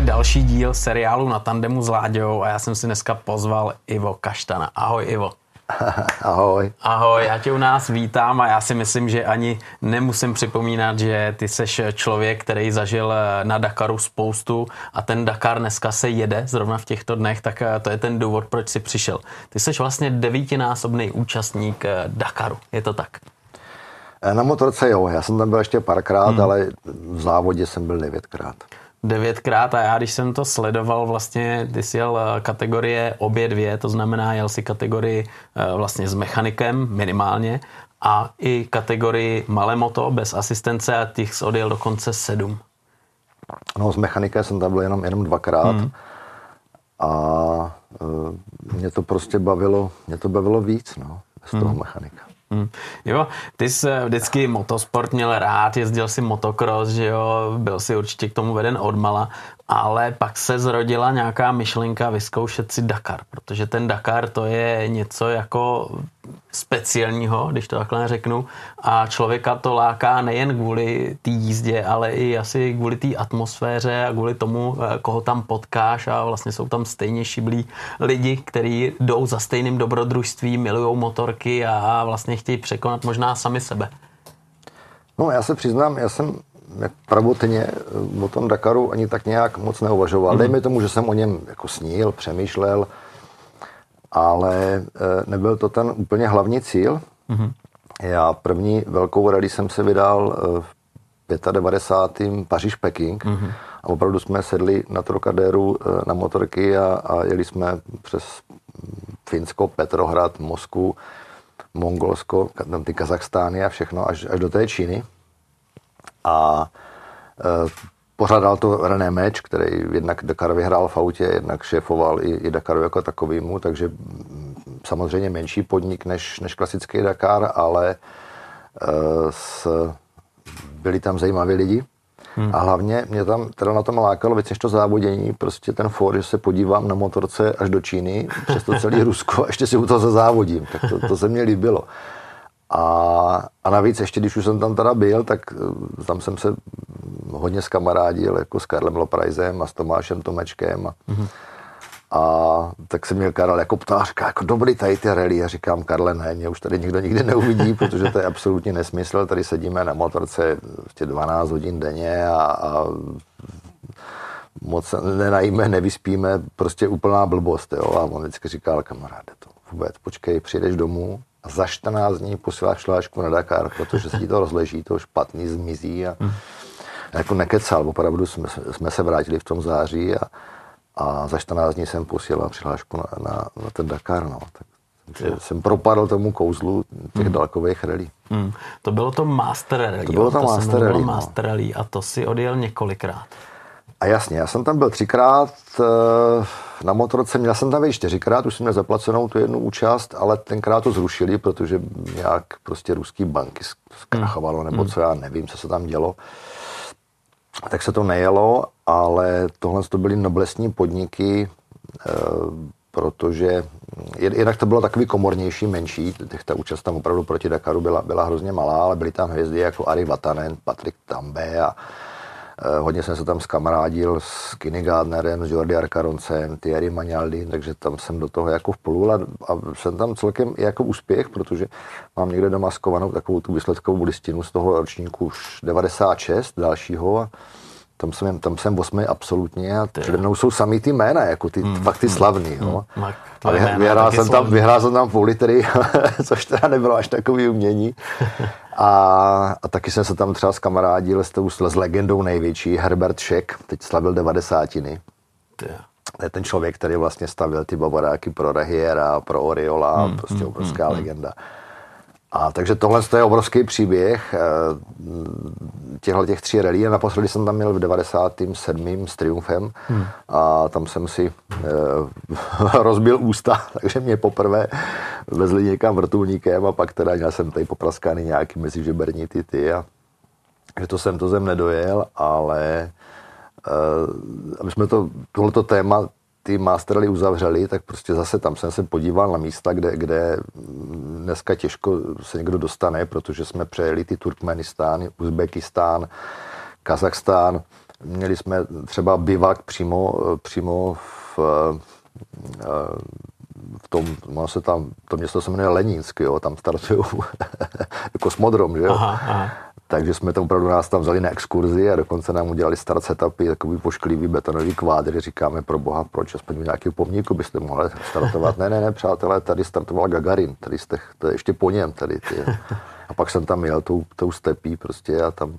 je další díl seriálu na tandemu s Láďou a já jsem si dneska pozval Ivo Kaštana. Ahoj Ivo. Ahoj. Ahoj, já tě u nás vítám a já si myslím, že ani nemusím připomínat, že ty seš člověk, který zažil na Dakaru spoustu a ten Dakar dneska se jede zrovna v těchto dnech, tak to je ten důvod, proč jsi přišel. Ty seš vlastně devítinásobný účastník Dakaru, je to tak? Na motorce jo, já jsem tam byl ještě párkrát, hmm. ale v závodě jsem byl devětkrát devětkrát a já, když jsem to sledoval, vlastně ty jsi jel eh, kategorie obě dvě, to znamená jel si kategorii eh, vlastně s mechanikem minimálně a i kategorii malé moto bez asistence a těch jsi odjel dokonce sedm. No s mechanikem jsem tam byl jenom, jenom dvakrát hmm. a e, mě to prostě bavilo, mě to bavilo víc, no, z toho hmm. mechanika. Hmm. Jo, ty jsi vždycky motosport měl rád, jezdil si motocross, že jo, byl si určitě k tomu veden odmala, ale pak se zrodila nějaká myšlenka vyzkoušet si Dakar, protože ten Dakar to je něco jako speciálního, když to takhle řeknu, a člověka to láká nejen kvůli té jízdě, ale i asi kvůli té atmosféře a kvůli tomu, eh, koho tam potkáš a vlastně jsou tam stejně šiblí lidi, kteří jdou za stejným dobrodružstvím, milují motorky a vlastně chtějí překonat možná sami sebe. No já se přiznám, já jsem pravotně o tom Dakaru ani tak nějak moc neuvažoval. Mm. Dejme tomu, že jsem o něm jako snil, přemýšlel, ale e, nebyl to ten úplně hlavní cíl. Mm. Já první velkou rally jsem se vydal e, v 95. Paříž-Peking mm. a opravdu jsme sedli na Trokadéru e, na motorky a, a jeli jsme přes Finsko, Petrohrad, Moskvu, Mongolsko, tam ty Kazachstány a všechno až, až do té Číny a e, pořádal to René Meč, který jednak Dakar vyhrál v autě, jednak šéfoval i, i Dakaru jako takovýmu, takže samozřejmě menší podnik než, než klasický Dakar, ale e, s, byli tam zajímaví lidi. Hmm. A hlavně mě tam teda na tom lákalo víc než to závodění, prostě ten for, že se podívám na motorce až do Číny, přes to celý Rusko a ještě si u toho zazávodím. Tak to, to se mně líbilo. A, a navíc ještě, když už jsem tam teda byl, tak eh, tam jsem se hodně skamarádil jako s Karlem Loprajzem a s Tomášem Tomečkem a, mm-hmm. a tak se měl Karel jako ptá, říká, jako dobrý tady ty rally. A říkám, Karle, ne, mě už tady nikdo nikdy neuvidí, protože to je absolutně nesmysl. Tady sedíme na motorce 12 hodin denně a, a moc nenajíme, nevyspíme, prostě úplná blbost. Jo? A on vždycky říkal, kamaráde, to vůbec, počkej, přijdeš domů, a za 14 dní posíláš šlášku na Dakar, protože se ti to rozleží, to špatný zmizí a hmm. jako nekecal, opravdu jsme, jsme se vrátili v tom září a, a za 14 dní jsem posílal přihlášku na, na, na ten Dakar, no. Tak, takže jsem propadl tomu kouzlu těch hmm. dálkových rally. Hmm. To bylo to Master Rally. To bylo to, to Master Rally. No. Master Rally a to si odjel několikrát. A jasně, já jsem tam byl třikrát eh, na motorce, měl jsem tam být čtyřikrát, už jsem měl zaplacenou tu jednu účast, ale tenkrát to zrušili, protože nějak prostě ruský banky zkrachovalo, nebo co já nevím, co se tam dělo. Tak se to nejelo, ale tohle to byly noblesní podniky, eh, protože jednak to bylo takový komornější, menší, ta účast tam opravdu proti Dakaru byla, byla hrozně malá, ale byly tam hvězdy jako Ari Vatanen, Patrik Tambe a, hodně jsem se tam skamarádil s Kenny Gardnerem, s Jordi Arcaroncem, Thierry Magnaldi, takže tam jsem do toho jako vplul a, a jsem tam celkem jako úspěch, protože mám někde doma skovanou takovou tu výsledkovou listinu z toho ročníku už 96 dalšího a tam jsem, tam jsem osmý absolutně a přede mnou jsou samý ty jména, jako ty, hmm. fakt ty hmm. slavný. Hmm. No. A vyhrál jsem, tam, vyhrál jsem tam půl litry, což teda nebylo až takový umění. A, a taky jsem se tam třeba s kamarádil s, tou, s legendou největší, Herbert Šek, teď slavil devadesátiny. To je ten člověk, který vlastně stavil ty bavoráky pro Rehiera, pro Oriola, hmm, prostě hmm, obrovská hmm, legenda. A takže tohle je obrovský příběh eh, těchto těch tří rally. Naposledy jsem tam měl v 97. s Triumfem hmm. a tam jsem si eh, rozbil ústa, takže mě poprvé vezli někam vrtulníkem a pak teda měl jsem tady popraskaný nějaký mezi žeberní ty ty a že to jsem to zem nedojel, ale uh, aby jsme to, tohleto téma ty masterly uzavřeli, tak prostě zase tam jsem se podíval na místa, kde, kde dneska těžko se někdo dostane, protože jsme přejeli ty Turkmenistán, Uzbekistán, Kazachstán, měli jsme třeba bivak přímo, přímo v, v tom, má se tam, to město se jmenuje Lenínsk, jo, tam startují kosmodrom, že jo. Aha, aha. Takže jsme to opravdu nás tam vzali na exkurzi a dokonce nám udělali start setupy, takový pošklivý betonový kvádry. Říkáme pro boha, proč aspoň v nějakého pomníku byste mohli startovat. Ne, ne, ne, přátelé, tady startoval Gagarin, tady jste, to je ještě po něm. Tady, ty. A pak jsem tam jel tou, tou stepí prostě a tam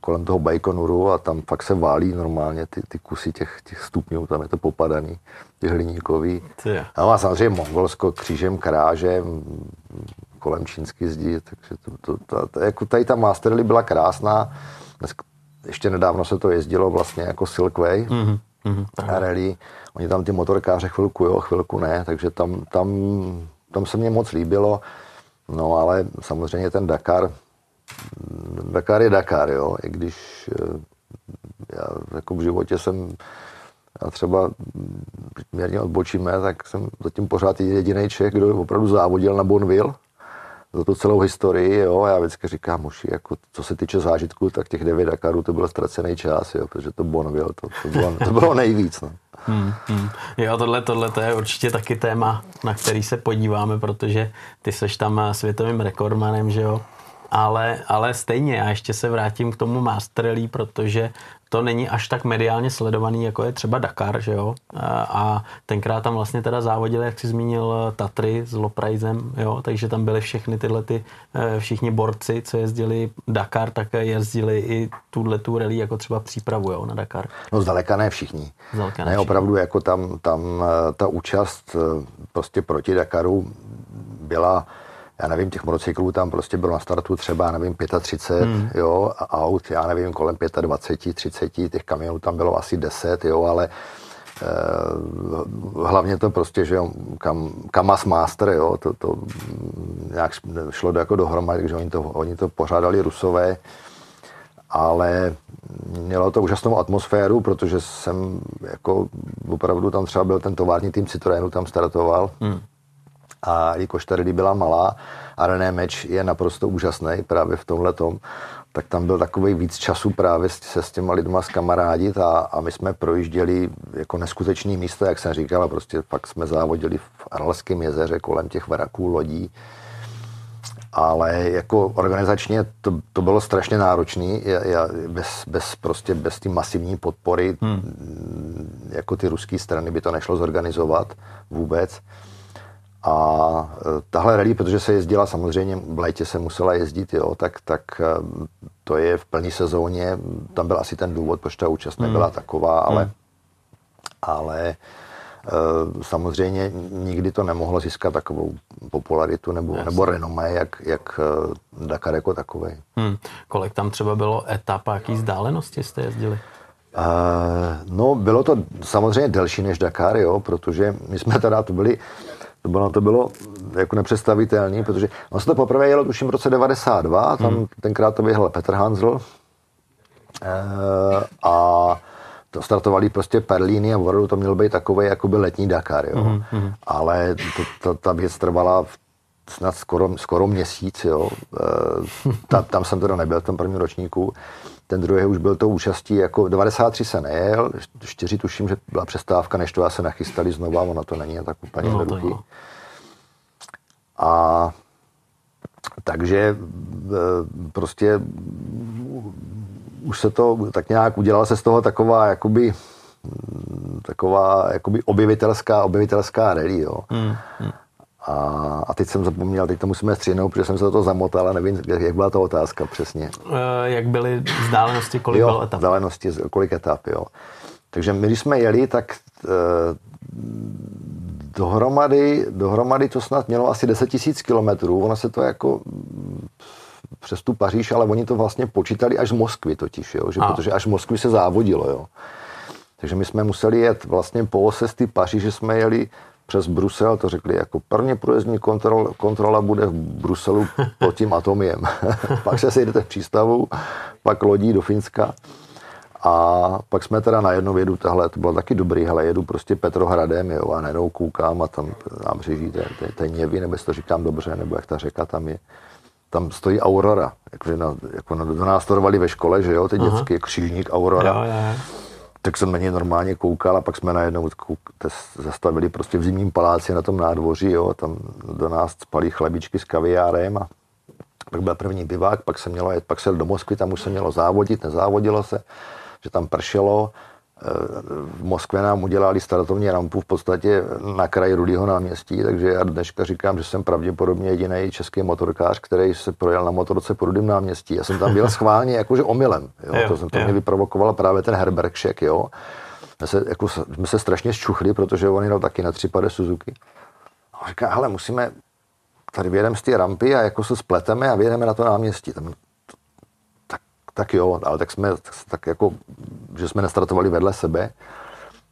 kolem toho Baikonuru a tam fakt se válí normálně ty, ty kusy těch, těch stupňů, tam je to popadaný, ty hliníkový. A samozřejmě Mongolsko křížem, krážem, kolem čínský zdi, takže to, to, to, to, jako tady ta Masterly byla krásná. Dnes, ještě nedávno se to jezdilo vlastně jako Silkway mm-hmm. mm-hmm, rally. Oni tam ty motorkáře chvilku jo, chvilku ne, takže tam, tam, tam se mně moc líbilo. No ale samozřejmě ten Dakar, Dakar je Dakar, jo, i když eh, já jako v životě jsem já třeba mírně odbočíme, tak jsem zatím pořád jediný Čech, kdo opravdu závodil na Bonville za tu celou historii, jo, já vždycky říkám, muži, jako co se týče zážitků, tak těch devět Dakarů to byl ztracený čas, jo, protože to Bonville, to, to, bylo, to bylo nejvíc, no. Hmm, hmm. Jo, tohle, tohle to je určitě taky téma, na který se podíváme, protože ty seš tam světovým rekordmanem, že jo? Ale, ale stejně, já ještě se vrátím k tomu Master Rally, protože to není až tak mediálně sledovaný, jako je třeba Dakar, že jo? A tenkrát tam vlastně teda závodili, jak jsi zmínil, Tatry s Loprajzem, jo? Takže tam byly všechny tyhle ty, eh, všichni borci, co jezdili Dakar, tak jezdili i tuhle tu rally jako třeba přípravu, jo, na Dakar. No zdaleka ne všichni. Zdaleka ne, ne opravdu jako tam, tam eh, ta účast eh, prostě proti Dakaru byla já nevím, těch motocyklů tam prostě bylo na startu třeba, nevím, 35, hmm. jo, a aut, já nevím, kolem 25, 30, těch kamionů tam bylo asi 10, jo, ale eh, hlavně to prostě, že jo, kam, Kamas Master, jo, to, to nějak šlo do, jako dohromady, takže oni to, oni to pořádali rusové, ale mělo to úžasnou atmosféru, protože jsem jako opravdu tam třeba byl ten tovární tým Citroenu, tam startoval, hmm a jakož ta byla malá a René Meč je naprosto úžasný právě v tomhle tom, tak tam byl takový víc času právě se s těma lidma skamarádit a, a my jsme projížděli jako neskutečný místo, jak jsem říkal, a prostě pak jsme závodili v Aralském jezeře kolem těch varaků lodí, ale jako organizačně to, to bylo strašně náročné, bez, bez, prostě bez té masivní podpory, hmm. jako ty ruské strany by to nešlo zorganizovat vůbec. A e, tahle rally, protože se jezdila samozřejmě, v létě se musela jezdit, jo, tak, tak e, to je v plné sezóně, tam byl asi ten důvod, proč ta účast nebyla mm. taková, ale, mm. ale e, samozřejmě nikdy to nemohlo získat takovou popularitu nebo, nebo renomé, jak, jak Dakar jako takový. Hmm. Kolik tam třeba bylo etap a jaký vzdálenosti jste jezdili? Uh, no, bylo to samozřejmě delší než Dakar, jo, protože my jsme teda, to byli to bylo, to bylo jako nepředstavitelné, protože on se to poprvé jelo tuším v roce 92, tam hmm. tenkrát to vyhrál Petr Hansl e, a to startovali prostě Perlíny a opravdu to měl být takový by letní Dakar, jo. Hmm, hmm. Ale to, to, ta věc trvala snad skoro, skoro měsíc, jo. E, ta, tam jsem teda nebyl v tom prvním ročníku. Ten druhý už byl to účastí, jako 93 se nejel, čtyři tuším, že byla přestávka, než to se nachystali znova, ono to není tak úplně no, jednoduchý. A takže e, prostě už se to tak nějak udělala se z toho taková jakoby taková jakoby objevitelská, objevitelská rally, jo. Hmm, hmm. A, a teď jsem zapomněl, teď to musíme střihnout, protože jsem se do toho zamotal a nevím, jak byla ta otázka přesně. Uh, jak byly vzdálenosti, kolik jo, bylo etap? vzdálenosti, kolik etap, jo. Takže my, když jsme jeli, tak uh, dohromady, dohromady to snad mělo asi 10 tisíc kilometrů. Ono se to jako přes tu Paříž, ale oni to vlastně počítali až z Moskvy totiž, jo, že, protože až z Moskvy se závodilo. Jo. Takže my jsme museli jet vlastně po ose z ty Paříže, jsme jeli přes Brusel, to řekli jako první průjezdní kontrol, kontrola bude v Bruselu pod tím atomiem. pak se sejdete v přístavu, pak lodí do Finska. A pak jsme teda na jednu vědu tahle, to bylo taky dobrý, hele, jedu prostě Petrohradem, jo, a najednou koukám a tam nám řeží ten, ten, ten Něvy, nebo to říkám dobře, nebo jak ta řeka tam je. tam stojí Aurora, jako, na, jako na, to nás to ve škole, že jo, ty Aha. dětský křížník Aurora. Jo, jo. Tak jsem na něj normálně koukal a pak jsme najednou kouk, zastavili prostě v zimním paláci na tom nádvoří, jo, tam do nás spali chlebičky s kaviárem a pak byl první bivák, pak se mělo jet, pak se do Moskvy, tam už se mělo závodit, nezávodilo se, že tam pršelo, v Moskvě nám udělali startovní rampu v podstatě na kraji Rudýho náměstí, takže já dneška říkám, že jsem pravděpodobně jediný český motorkář, který se projel na motorce po Rudým náměstí. Já jsem tam byl schválně jakože omylem. Jo? Jo, to, jsem, to jo. mě vyprovokoval právě ten Herbergšek, jo. My se, jako, jsme se strašně zčuchli, protože on jel taky na třípade Suzuki. A on říká, hele, musíme, tady vyjedeme z té rampy a jako se spleteme a vyjedeme na to náměstí. Tam, tak, jo, ale tak jsme, tak jako, že jsme nestartovali vedle sebe,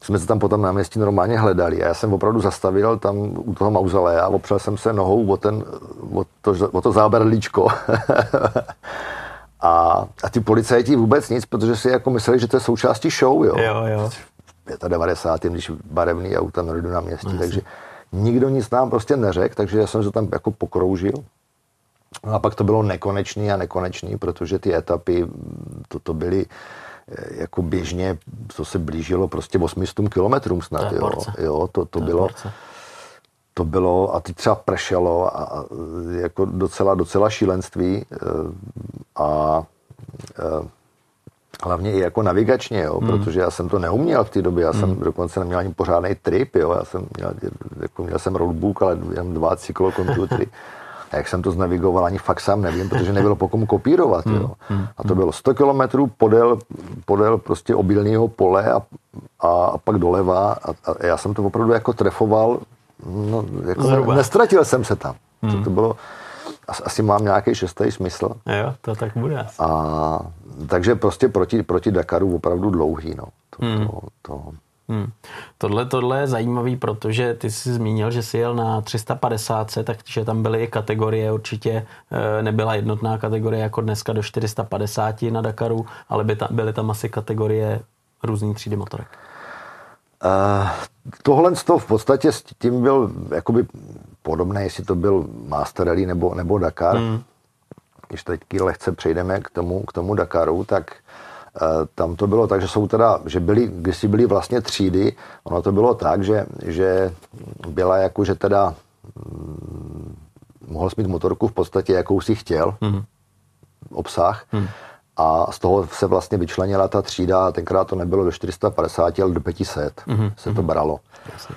jsme se tam potom náměstí normálně hledali a já jsem opravdu zastavil tam u toho mauzolea a opřel jsem se nohou o, ten, o, to, o to záberlíčko. a, a ty policajti vůbec nic, protože si jako mysleli, že to je součástí show, jo. Jo, jo. 95. když barevný auta na na městí, no, takže nikdo nic nám prostě neřekl, takže já jsem se tam jako pokroužil. No a pak to bylo nekonečný a nekonečný, protože ty etapy, to, to byly eh, jako běžně, to se blížilo prostě 800 kilometrům snad, To jo. porce. jo. to, to, To bylo, porce. to bylo, a ty třeba pršelo a, a jako docela, docela šílenství eh, a eh, hlavně i jako navigačně, jo, hmm. protože já jsem to neuměl v té době, já jsem Hmm. dokonce neměl ani pořádný trip, jo, já jsem měl, jako měl jsem roadbook, ale jenom dva cyklokomputery. A jak jsem to znavigoval, ani fakt sám nevím, protože nebylo po komu kopírovat, jo. A to bylo 100 kilometrů podél, podél prostě obilného pole a, a, a pak doleva a, a, já jsem to opravdu jako trefoval, no, jako Zhruba. nestratil jsem se tam. Hmm. To, to bylo, as- asi mám nějaký šestý smysl. Jo, to tak bude. asi. A takže prostě proti, proti Dakaru opravdu dlouhý. No. To, Hmm. to, to, Hmm. Tohle, tohle je zajímavý, protože ty jsi zmínil, že jsi jel na 350, takže tam byly i kategorie, určitě eh, nebyla jednotná kategorie jako dneska do 450 na Dakaru, ale by ta, byly tam asi kategorie různý třídy motorek. Uh, tohle toho v podstatě s tím byl jakoby podobné, jestli to byl Master Rally nebo, nebo Dakar. Hmm. Když teď lehce přejdeme k tomu, k tomu Dakaru, tak uh, tam to bylo tak, že jsou teda, že byly, kdysi byly vlastně třídy, ono to bylo tak, že, že byla jako, že teda mm, mohl jsi mít motorku v podstatě, jakou si chtěl, Hmm. obsah. Hmm. A z toho se vlastně vyčlenila ta třída, a tenkrát to nebylo do 450, ale do 500 hmm. se to bralo. Jasně.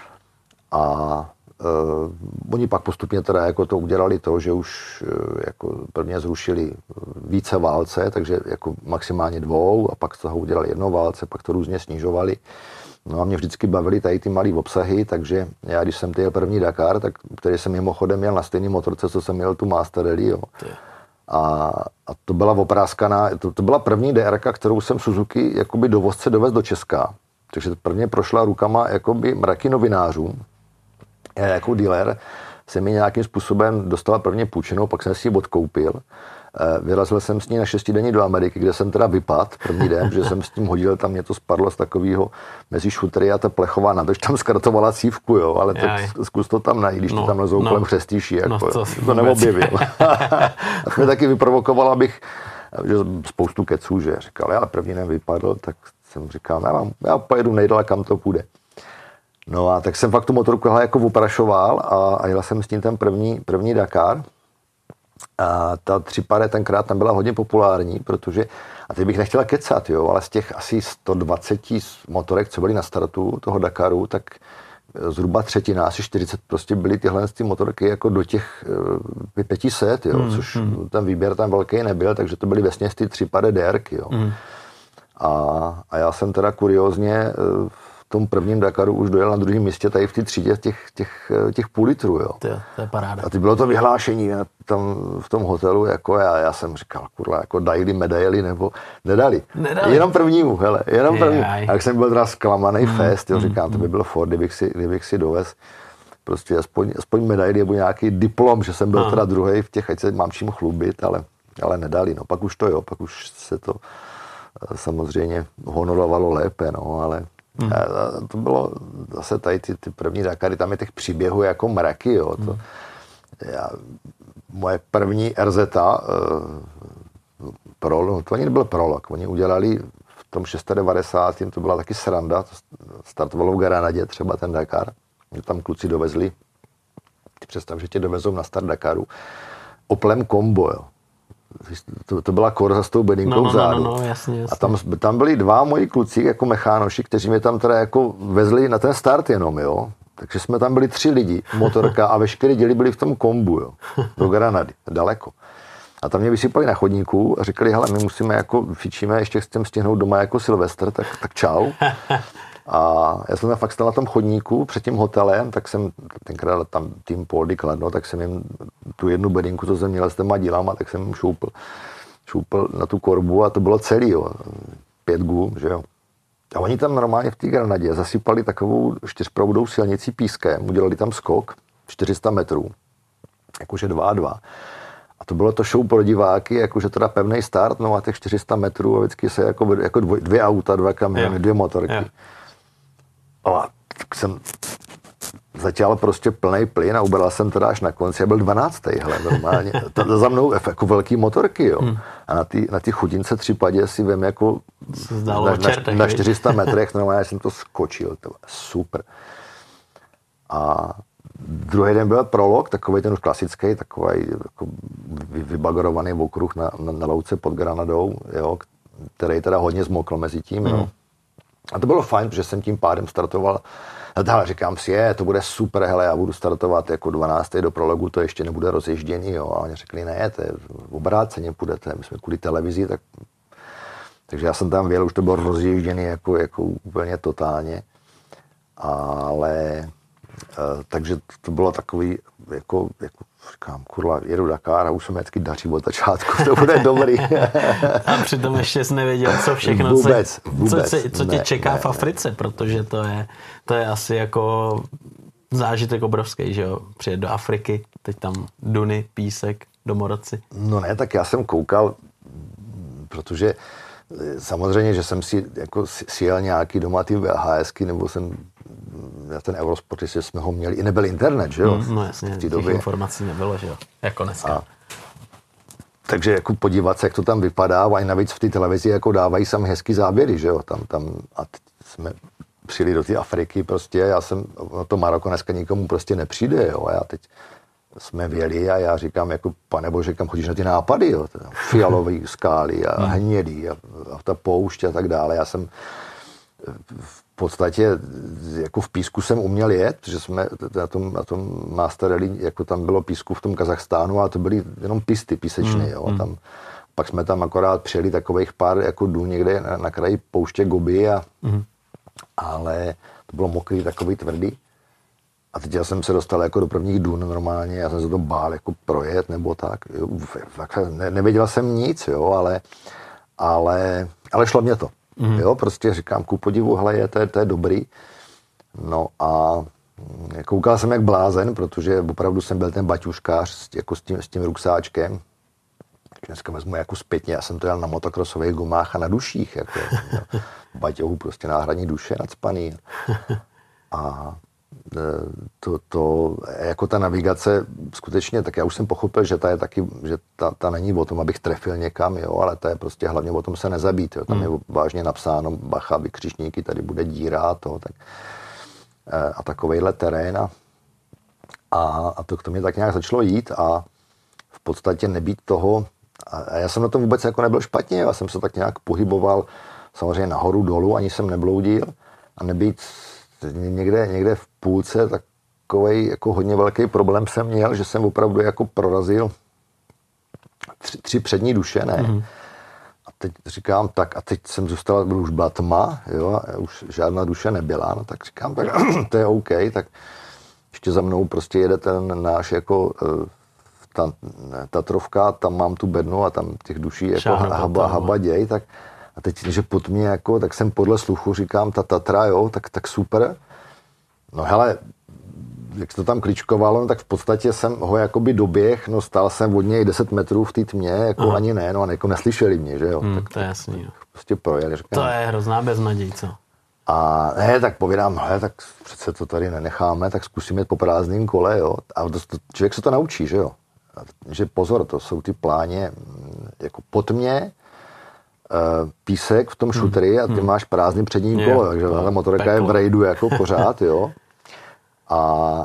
A uh, oni pak postupně teda jako to udělali to, že už uh, jako prvně zrušili více válce, takže jako maximálně dvou a pak z toho udělali jedno válce, pak to různě snižovali. No a mě vždycky bavily tady ty malé obsahy, takže já, když jsem jel první Dakar, tak, který jsem mimochodem měl na stejný motorce, co jsem měl tu Master Rally, jo. A, a to byla opráskaná, to, to byla první DRK, kterou jsem Suzuki jakoby dovozce dovez do Česka. Takže to prvně prošla rukama jakoby mraky novinářům. Já jako dealer jsem mi nějakým způsobem dostal prvně půjčenou, pak jsem si ji odkoupil. Eh, Vyrazil jsem s ní na šestidenní do Ameriky, kde jsem teda vypad první den, že jsem s tím hodil, tam mě to spadlo z takového mezi šutry a ta plechová nádrž tam skartovala cívku, jo, ale Jaj. tak zkus to tam najít, když No, to tam lezou no. kolem přestýší, jako, No, to to neobjevil. a to mě taky vyprovokoval, abych že spoustu keců, že říkal, já první den vypadl, tak jsem říkal, já, mám, já pojedu nejdál, kam to půjde. No a tak jsem fakt tu motorku jako oprašoval a, a jel jsem s tím ten první, první Dakar. A ta třipade tenkrát tam byla hodně populární, protože, a teď bych nechtěla kecat, jo, ale z těch asi 120 motorek, co byly na startu toho Dakaru, tak eh, zhruba třetina, asi 40 prostě byly tyhle ty motorky jako do těch eh, 500, jo, hmm, což hmm. ten výběr tam velký nebyl, takže to byly vesně ty třipade DRky, jo. Hmm. A, a já jsem teda kuriozně eh, v tom prvním Dakaru už dojel na druhém místě tady v té třídě těch, těch, eh, těch půl litrů, jo. Ty, to je paráda. A ty bylo to vyhlášení tam v tom hotelu, jako já, já jsem říkal, kurva, jako dají medaily nebo nedali. Nedali. Jenom prvnímu, hele, jenom prvnímu. Jaj. A jak jsem byl teda zklamaný Hmm, fest, jo, říkám, to by bylo for, kdybych si, kdybych si dovez prostě aspoň, aspoň medaily nebo nějaký diplom, že jsem byl Aha. teda druhý v těch, ať se mám čím chlubit, ale, ale nedali, no. Pak už to jo, pak už se to eh, samozřejmě honorovalo lépe, no, ale Hmm. a, to bylo zase tady ty, ty první Dakary, tam je těch příběhů jako mraky, jo, to, já, moje první RZ uh, prolog, to ani nebyl prolog, oni udělali v tom 690. to byla taky sranda, to startovalo v Granadě třeba ten Dakar, mě tam kluci dovezli, představ, že tě dovezou na start Dakaru, Oplem kombo, jo. To, to byla korza s tou bedinkou No, no, no, vzadu. no, no, jasně, jasně. A tam, tam byli dva moji kluci jako mechánoši, kteří mě tam teda jako vezli na ten start jenom, jo. Takže jsme tam byli tři lidi, motorka a veškeré děli byli v tom kombu, jo. Do Granady, daleko. A tam mě vysypali na chodníku a říkali, hele, my musíme jako, fičíme, ještě chceme stihnout doma jako Silvestr, tak, tak čau. A já jsem tam fakt stál na tom chodníku před tím hotelem, tak jsem tenkrát tam tým Poldy Kladno, tak jsem jim tu jednu bedinku, co jsem měl s těma dílama, tak jsem jim šoupl, šoupl na tu korbu a to bylo celý, jo. Pět gum, že jo. A oni tam normálně v té Granadě zasypali takovou čtyřproudou silnici pískem, udělali tam skok 400 metrů, jakože 2 a 2. A to bylo to show pro diváky, jakože teda pevný start, no a těch 400 metrů a vždycky se jako, jako dvoj, dvě auta, dva kamiony, Jo. dvě motorky. Jo. A tak jsem začal prostě plný plyn a ubral jsem teda až na konci. Já byl 12. hele, normálně. To za mnou jako velký motorky, jo. Hmm. A na ty, na ty chudince třipadě si vím jako zdálo na, na, na viď? 400 metrech, normálně jsem to skočil, to bylo super. A druhý den byl prolog, takový ten už klasický, takový jako vy- vybagorovaný okruh na, na, na louce pod Granadou, jo, který teda hodně zmokl mezi tím, jo. A to bylo fajn, protože jsem tím pádem startoval. Dále říkám si, je, to bude super, hele, já budu startovat jako 12. do prologu, to ještě nebude rozježděný, jo. A oni řekli, ne, to je v obráceně půjdete, my jsme kvůli televizi, tak takže já jsem tam věděl, už to bylo rozjížděný jako, jako úplně totálně. Ale takže to bylo takový, jako, jako říkám, kurva, jedu Dakar a už se mi vždycky daří od začátku, to bude dobrý. A přitom ještě jsi nevěděl, co všechno, Vůbec, co, vůbec. co, co tě Ne, čeká ne, v Africe, protože to je, to je asi jako zážitek obrovský, že jo, přijet do Afriky, teď tam duny, písek, domorodci. No ne, tak já jsem koukal, protože eh, samozřejmě, že jsem si jako sjel nějaký doma ty VHSky, nebo jsem na ten Eurosport, jestli jsme ho měli, i nebyl internet, že jo? No jasně, v té době. informací nebylo, že jo, jako dneska. A- Takže jako podívat se, jak to tam vypadá, a i navíc v té televizi jako dávají sami hezký záběry, že jo, tam, tam a jsme přijeli do té Afriky prostě, já jsem, no to Maroko dneska nikomu prostě nepřijde, jo, a já teď jsme věli a já říkám, jako pane bože, kam chodíš na ty nápady, jo, fialový skály a hnědý a, a ta poušť a tak dále, já jsem v podstatě jako v písku jsem uměl jet, protože jsme na tom, na tom Master Rally, jako tam bylo písku v tom Kazachstánu a to byly jenom pisty písečné, jo. A tam, pak jsme tam akorát přijeli takových pár jako dů někde na, na kraji pouště Gobi a, ale to bylo mokrý, takový tvrdý. A teď já jsem se dostal jako do prvních dun normálně, já jsem se to bál jako projet nebo tak. Fakt ne, nevěděl jsem nic, jo, ale, ale, ale šlo mě to. Mm. Jo, prostě říkám, ku podivu, hele, je, to, je, to je dobrý. No a mm, koukal jsem jak blázen, protože opravdu jsem byl ten baťuškář s, jako s, tím, s tím ruksáčkem. Dneska vezmu jako zpětně, já jsem to jel na motokrosových gumách a na duších, jako, baťohu prostě náhradní duše nadspaný. A to, to, jako ta navigace, skutečně, tak já už jsem pochopil, že ta je taky, že ta, ta není o tom, abych trefil někam, jo, ale ta je prostě hlavně o tom se nezabít, jo. Tam je vážně napsáno, bacha, vykřičníky, tady bude díra a to, tak, e, a takovejhle terén a, a, a to k tomu tak nějak začalo jít a v podstatě nebýt toho, a, a já jsem na tom vůbec jako nebyl špatně, já jsem se tak nějak pohyboval samozřejmě nahoru, dolů, ani jsem nebloudil a nebýt někde, někde v půlce takový jako hodně velký problém jsem měl, že jsem opravdu jako prorazil tři, tři přední duše, ne? Mm-hmm. A teď říkám, tak a teď jsem zůstal, už byla tma, jo, a už žádná duše nebyla, no tak říkám, tak to je OK, tak ještě za mnou prostě jede ten náš jako eh, ta, Tatrovka, tam mám tu bednu a tam těch duší jako Šáhnu haba, no. haba děj, tak a teď, že pod mě jako, tak jsem podle sluchu říkám, ta Tatra, jo, tak, tak super. No hele, jak se to tam kličkovalo, no, tak v podstatě jsem ho jakoby doběh, no stál jsem od něj 10 metrů v té tmě, jako Aha. ani ne, no a jako neslyšeli mě, že jo. Hmm, Tak to je jasný, jo. prostě projeli, říkám. To je hrozná beznaděj, co? A ne, tak povídám, hele, tak přece to tady nenecháme, tak zkusíme jít po prázdném kole, jo. A to, to, člověk se to naučí, že jo. že pozor, to jsou ty pláně jako pod mě, písek v tom hmm. šutry a ty hmm. máš prázdný přední kolo, takže ta motorka je v rejdu jako pořád, jo. A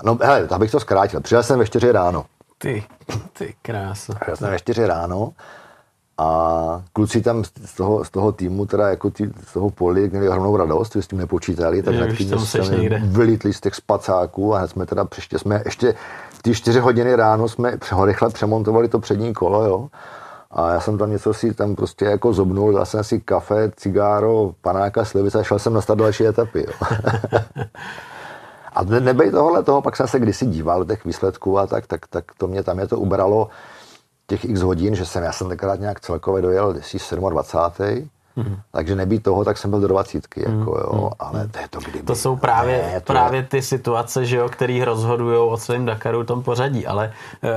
no hele, abych to zkrátil. Přijel jsem ve 4 ráno. Ty, ty krása. Přijel jsem ve 4 ráno a kluci tam z toho, z toho týmu, teda jako ty, z toho poli, měli ohromnou radost, že s tím nepočítali, tak hned jsme vylítli z těch spacáků a hned jsme teda přiště jsme ještě v ty čtyři hodiny ráno jsme rychle přemontovali to přední kolo, jo. A já jsem tam něco si tam prostě jako zobnul, dal jsem si kafe, cigáro, panáka, slivice a šel jsem na další etapy, jo. a nebej tohle toho, pak jsem se kdysi díval těch výsledků a tak, tak, tak to mě tam je to ubralo těch x hodin, že jsem, já jsem tenkrát nějak celkově dojel, jestli 27. Mm-hmm. Takže nebýt toho, tak jsem byl do dvacítky, mm-hmm. jako jo, mm-hmm. ale to je to kdyby. To jsou právě, ne, to právě je... ty situace, že jo, který rozhodují o svém Dakaru tom pořadí, ale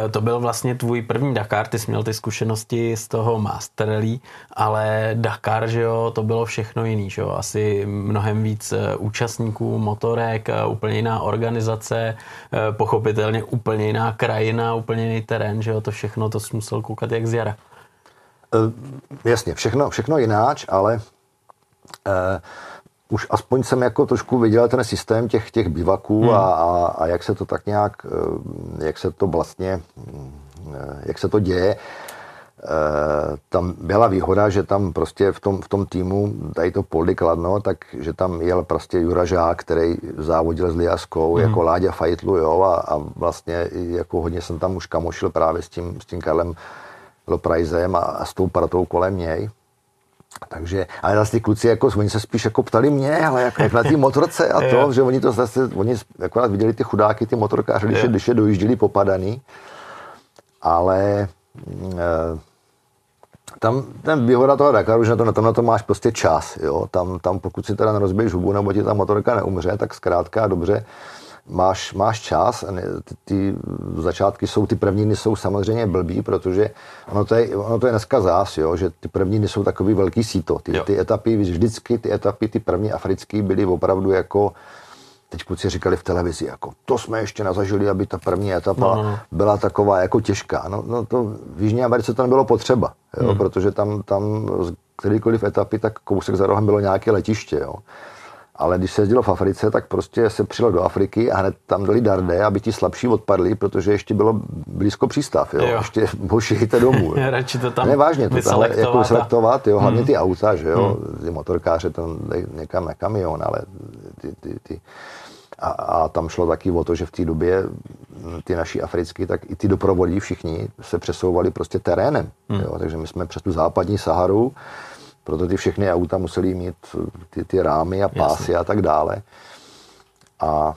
e, to byl vlastně tvůj první Dakar, ty jsi měl ty zkušenosti z toho Master Rally, ale Dakar, že jo, to bylo všechno jiný, že jo, asi mnohem víc e, účastníků, motorek, e, úplně jiná organizace, pochopitelně úplně jiná krajina, úplně jiný terén, že jo, to všechno, to jsi musel koukat jak z jara. Uh, jasně, všechno, všechno jináč, ale uh, už aspoň jsem jako trošku viděl ten systém těch, těch bivaků hmm. a, a, a jak se to tak nějak, uh, jak se to vlastně, uh, jak se to děje. Uh, tam byla výhoda, že tam prostě v tom, v tom týmu, tady to Poldy Kladno, tak že tam jel prostě Jura Žák, který závodil s Liaskou, hmm. jako Láďa Fajtlu, jo, a, a vlastně jako hodně jsem tam už kamošil právě s tím, s tím Karlem Loprajzem a, a s tou partou kolem něj. Takže, ale zase ty kluci, jako, oni se spíš jako ptali mě, ale jak, jak na té motorce a to, že oni to zase, oni akorát viděli ty chudáky, ty motorkáři, když, je, když je dojížděli popadaný, ale e, tam ten výhoda toho Dakaru, že na to, na to, na to máš prostě čas, jo, tam, tam pokud si teda nerozbiješ hubu, nebo ti ta motorka neumře, tak zkrátka dobře, máš, máš čas, ty, ty začátky jsou, ty první dny jsou samozřejmě blbý, protože ono to je, ono to je dneska zás, jo, že ty první dny jsou takový velký síto. Ty, ty etapy, vždycky ty etapy, ty první africké byly opravdu jako teď kluci říkali v televizi, jako to jsme ještě nezažili, aby ta první etapa no, no, no. byla taková jako těžká. No, no to v Jižní Americe to nebylo potřeba, jo, hmm. protože tam, tam z kterýkoliv etapy, tak kousek za rohem bylo nějaké letiště. Jo ale když se jezdilo v Africe, tak prostě se přijelo do Afriky a hned tam dali darde, aby ti slabší odpadli, protože ještě bylo blízko přístav, jo. jo. Ještě jděte domů. Radši to tam Ne, vážně, to tam jako selektovat, jo, hlavně hmm. ty auta, že jo, hmm. ty motorkáře to někam na kamion, ale ty, ty, ty a, a tam šlo taky o to, že v té době ty naši africké, tak i ty doprovodí všichni se přesouvali prostě terénem. Hmm. Jo? Takže my jsme přes tu západní Saharu proto ty všechny auta musely mít ty, ty rámy a pásy Jasně. a tak dále. A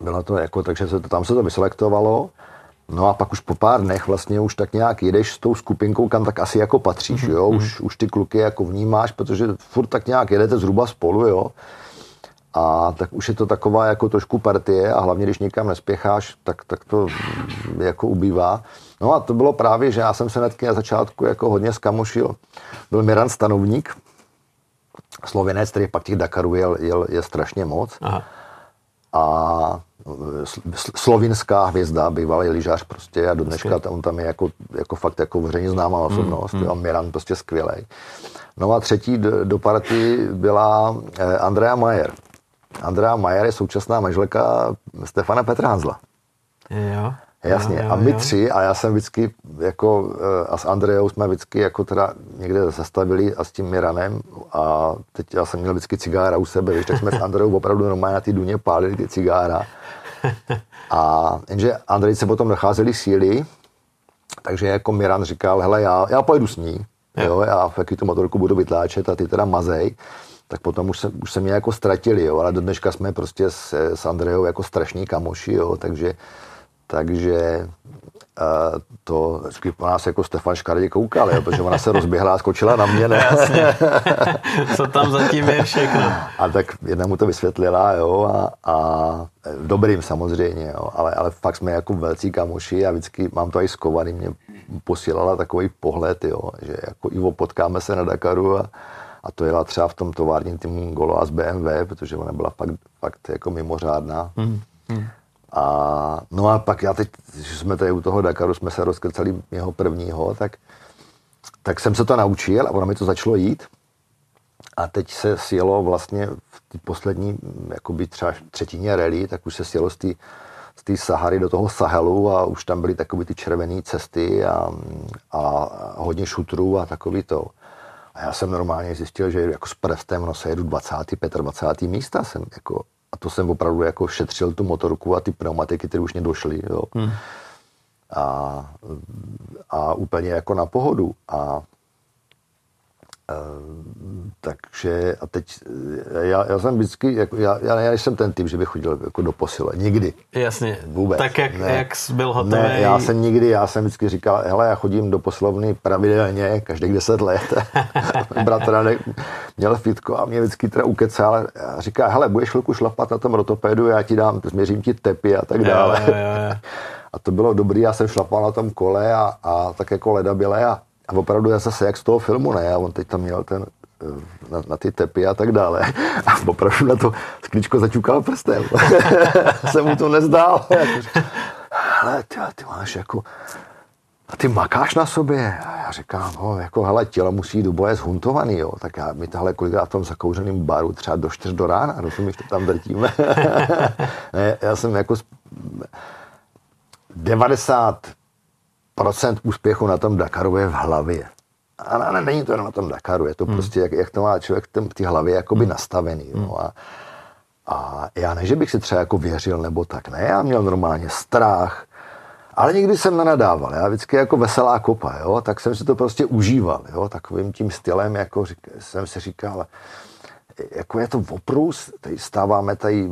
bylo to jako, takže se to, tam se to vyselektovalo. No a pak už po pár dnech vlastně už tak nějak jedeš s tou skupinkou, kam tak asi jako patříš, mm-hmm. jo, mhm. už, už ty kluky jako vnímáš, protože furt tak nějak jedete zhruba spolu, jo. A tak už je to taková jako trošku partie a hlavně, když někam nespěcháš, tak, tak to jako ubývá. No a to bylo právě, že já jsem se hnedky na začátku jako hodně skamošil. Byl Miran Stanovník, slovinec, který pak těch Dakarů jel, jel, je strašně moc. Aha. A slovinská hvězda, bývalý lyžař prostě a do dneška on tam je jako, jako fakt jako veřejně známá hmm, osobnost. Mm, mm. Miran prostě skvělý. No a třetí do, do party byla eh, Andrea Majer. Andrea Majer je současná manželka Stefana Petránzla. Jo. Jasně. Jo, jo, a my jo. tři, a já jsem vždycky jako, eh, a s Andreou jsme vždycky jako teda někde zastavili a s tím Miranem a teď já jsem měl vždycky cigára u sebe, víš, tak jsme s Andreou opravdu normálně na ty duně pálili ty cigára. A jenže Andrej se potom nacházeli síly, takže jako Miran říkal, hele, já, já pojedu s ní, jo. jo já v jaký tu motorku budu vytláčet a ty teda mazej tak potom už se, už se mě jako ztratili, jo, ale do dneška jsme prostě s, s Andreou jako strašní kamoši, jo, takže takže uh, to vždycky po nás jako Stefan Škardě koukal, jo, protože ona se rozběhla a skočila na mě. Ne? Jasně. Co tam zatím je všechno. A tak jedna mu to vysvětlila, jo, a, a dobrým samozřejmě, jo, ale, ale fakt jsme jako velcí kamoši a vždycky mám to i skovaný, mě posílala takový pohled, jo, že jako Ivo, potkáme se na Dakaru a, a to jela třeba v tom továrním týmu Golo a z BMW, protože ona byla fakt, fakt jako mimořádná. Hmm. Hmm A, no a pak já teď, když jsme tady u toho Dakaru, jsme se rozkrcali jeho prvního, tak, tak jsem se to naučil a ono mi to začalo jít. A teď se sjelo vlastně v té poslední, jakoby třeba třetině rally, tak už se sjelo z té z té Sahary do toho Sahelu a už tam byly takové ty červené cesty a, a hodně šutrů a takový to. A já jsem normálně zjistil, že jako s prstem no, se jedu 20. 25. místa. Jsem jako, a to jsem opravdu jako šetřil tu motorku a ty pneumatiky, které už mě došly. Jo. Hmm. A, a úplně jako na pohodu. A takže a teď, eh, já, já jsem vždycky, jako, já, já, já jsem ten typ, že bych chodil jako do posile, nikdy. Jasně, Vůbec. tak jak, ne. jak jsi byl hotový. Ne, já jsem nikdy, já jsem vždycky říkal, hele, já chodím do posilovny pravidelně, každých deset let. Bratranek měl fitko a mě vždycky teda ukecal a říká, hele, budeš chvilku šlapat na tom rotopédu, já ti dám, změřím ti tepy a tak dále. Jo, jo, jo. A to bylo dobrý, já jsem šlapal na tom kole a, a tak jako ledabile a a opravdu já zase jak z toho filmu, ne? A on teď tam měl ten eh, na, na ty tepy a tak dále. A opravdu na to skličko začukal prstem. se mu to nezdál. Ale ty, ty máš jako... A ty makáš na sobě. A já říkám, no, jako, hele, tělo musí do boje zhuntovaný, jo. Tak já, my tahle kolikrát v tom zakouřeném baru třeba do 4 do rána, rozumíš, to tam drtíme. ne, já jsem jako 90 procent úspěchu na tom Dakaru je v hlavě. A ne, není to jenom na tom Dakaru, je to hmm. prostě, jak, jak to má člověk v té hlavě jakoby hmm. nastavený. Jo. Hmm. A, a já ne, že bych si třeba jako věřil nebo tak, ne, já měl normálně strach, ale nikdy jsem nenadával, já vždycky jako veselá kopa, jo, tak jsem si to prostě užíval, jo, takovým tím stylem, jako řík, jsem si říkal, jako je to oprus, tady stáváme tady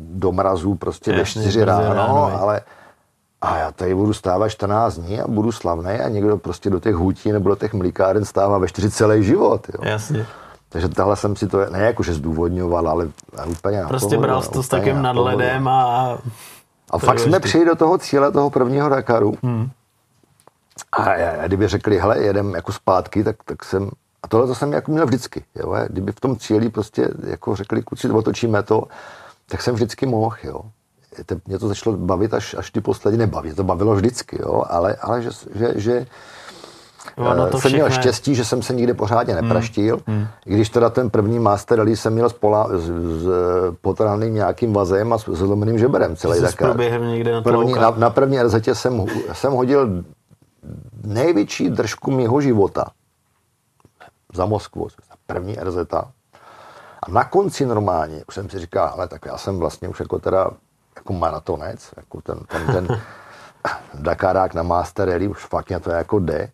do mrazu prostě ve čtyři ráno, ráno, ale a já tady budu stávat 14 dní a budu slavný a někdo prostě do těch hutí nebo do těch mlíkáren stává ve 4 celý život. Jo. Jasně. Takže tahle jsem si to, ne jako že zdůvodňoval, ale úplně Prostě pohodu, bral to s takým nadhledem a... A fakt jsme přišli do toho cíle, toho prvního Dakaru. Hmm. A, já, kdyby řekli, hele, jedem jako zpátky, tak, tak jsem, a tohle to jsem jako měl vždycky, jo, kdyby v tom cíli prostě jako řekli, kluci, otočíme to, tak jsem vždycky mohl, jo mě to začalo bavit až, až ty poslední, nebaví, to bavilo vždycky, jo, ale, ale že, že, že Ono to jsem měl štěstí, že jsem se nikdy pořádně hmm. nepraštil, hmm. i když teda ten první Master Rally jsem měl s, pola, s, s potraným nějakým vazem a s zlomeným žeberem celý Dakar. někde na, první, na, na první RZ jsem, jsem hodil největší držku mého života za Moskvu, první RZ. A na konci normálně už jsem si říkal, ale tak já jsem vlastně už jako teda jako maratonec, jako ten, ten, ten Dakarák na Master Rally, už fakt mě to jako jde.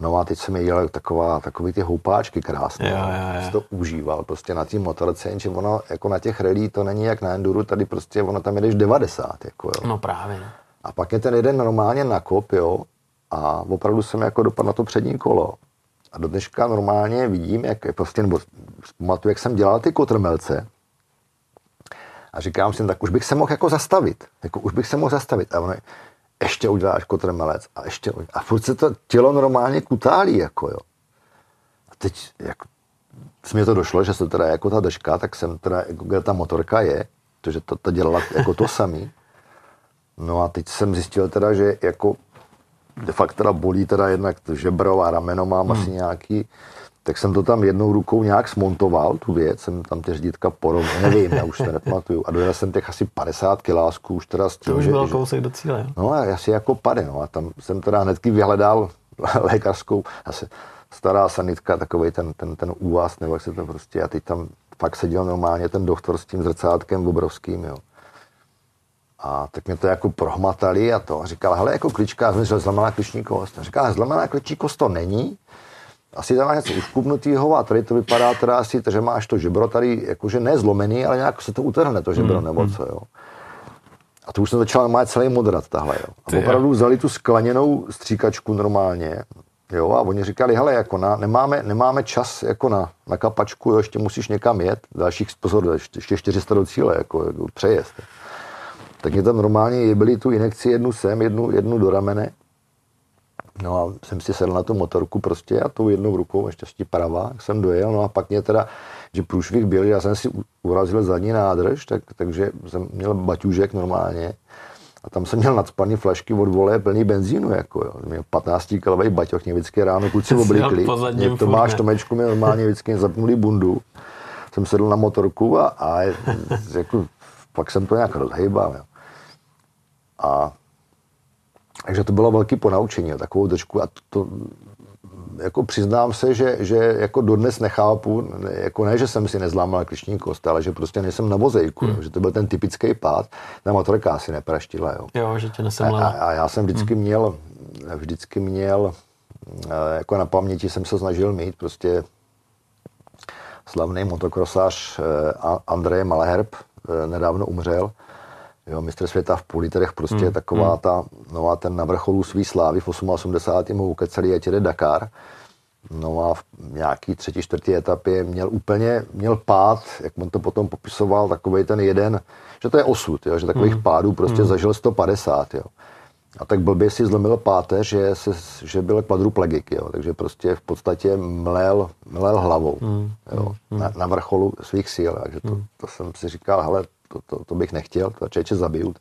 No a teď jsem jel taková, takový ty houpáčky krásné. Jo, jo, jo. to užíval prostě na té motorce, jenže ono jako na těch rally to není jak na enduru, tady prostě ono tam jedeš 90. Jako, jo. No právě. A pak je ten jeden normálně nakop, jo, a opravdu jsem jako dopadl na to přední kolo. A do dneška normálně vidím, jak prostě, nebo pamatuju, jak jsem dělal ty kotrmelce, a říkám si, tak už bych se mohl jako zastavit. Jako už bych se mohl zastavit. A ono, ještě uděláš kotrmelec a ještě A furt se to tělo normálně kutálí, jako jo. A teď, jako, mi to došlo, že se teda jako ta držka, tak jsem teda, jako, kde ta motorka je, protože to, to dělala jako to samý. No a teď jsem zjistil teda, že jako de facto teda bolí teda jednak žebro a rameno mám hmm. asi nějaký tak jsem to tam jednou rukou nějak smontoval, tu věc, jsem tam ty řídítka porovnal, nevím, já už to nepamatuju. A dojel jsem těch asi 50 kilásků už teda s tím, To už že, byl kousek do cíle. No a asi jako pade, no a tam jsem teda hnedky vyhledal lékařskou, asi stará sanitka, takový ten, ten, ten úvaz, nebo jak se to prostě, a teď tam fakt seděl normálně ten doktor s tím zrcátkem obrovským, jo. A tak mě to jako prohmatali a to. A říkal, hele, jako klička, jsem zlomená kliční kost. A říkal, zlomená kliční kost to není, asi tam má něco uškubnutýho a tady to vypadá teda asi, že máš to žebro tady jakože nezlomený, ale nějak se to utrhne to žebro mm, nebo mm. co, jo. A to už jsem začal normálně celý modrat tahle, jo. A Ty opravdu vzali tu skleněnou stříkačku normálně, jo, a oni říkali, hele, jako na, nemáme, nemáme čas jako na, na kapačku, jo, ještě musíš někam jet, dalších, pozor, ještě 400 do cíle, jako, jako přejezd. Tak mě tam normálně byli tu injekci jednu sem, jednu, jednu do ramene, No a jsem si sedl na tu motorku prostě a tou jednou rukou, štěstí pravá, jsem dojel, no a pak mě teda, že průšvih byl, já jsem si urazil zadní nádrž, tak, takže jsem měl baťužek normálně a tam jsem měl nadspaný flašky od vole plný benzínu, jako jo. Měl 15 kilový baťoch, mě vždycky ráno kluci oblikli. Mě to máš Tomečku, mě normálně vždycky zapnuli bundu. Jsem sedl na motorku a, a jako, pak jsem to nějak rozhejbal. Jo. A takže to bylo velké ponaučení, takovou držku a to, to jako přiznám se, že, že jako dodnes nechápu, jako ne, že jsem si nezlámal kliční kost, ale že prostě nejsem na vozejku, hmm. že to byl ten typický pád, na motorka asi nepraštila, jo. Jo, že tě a, a, a, já jsem vždycky hmm. měl, vždycky měl, eh, jako na paměti jsem se snažil mít prostě slavný motokrosář eh, Andrej Malherb, eh, nedávno umřel, Jo, mistr světa v půl literech prostě hmm. taková hmm. ta, no a ten na vrcholu svý slávy v 88. mu ukeceli, ať jede Dakar. No a v nějaký třetí, čtvrtý etapě měl úplně, měl pád, jak on to potom popisoval, takový ten jeden, že to je osud, jo, že takových hmm. pádů prostě hmm. zažil 150, jo. A tak blbě si zlomil páteř, že, se, že byl kvadruplegik, jo, takže prostě v podstatě mlel, mlel hlavou, hmm. jo, hmm. na, na vrcholu svých sil, takže to, hmm. to jsem si říkal, hele, to, to, to bych nechtěl, to člověče zabiju.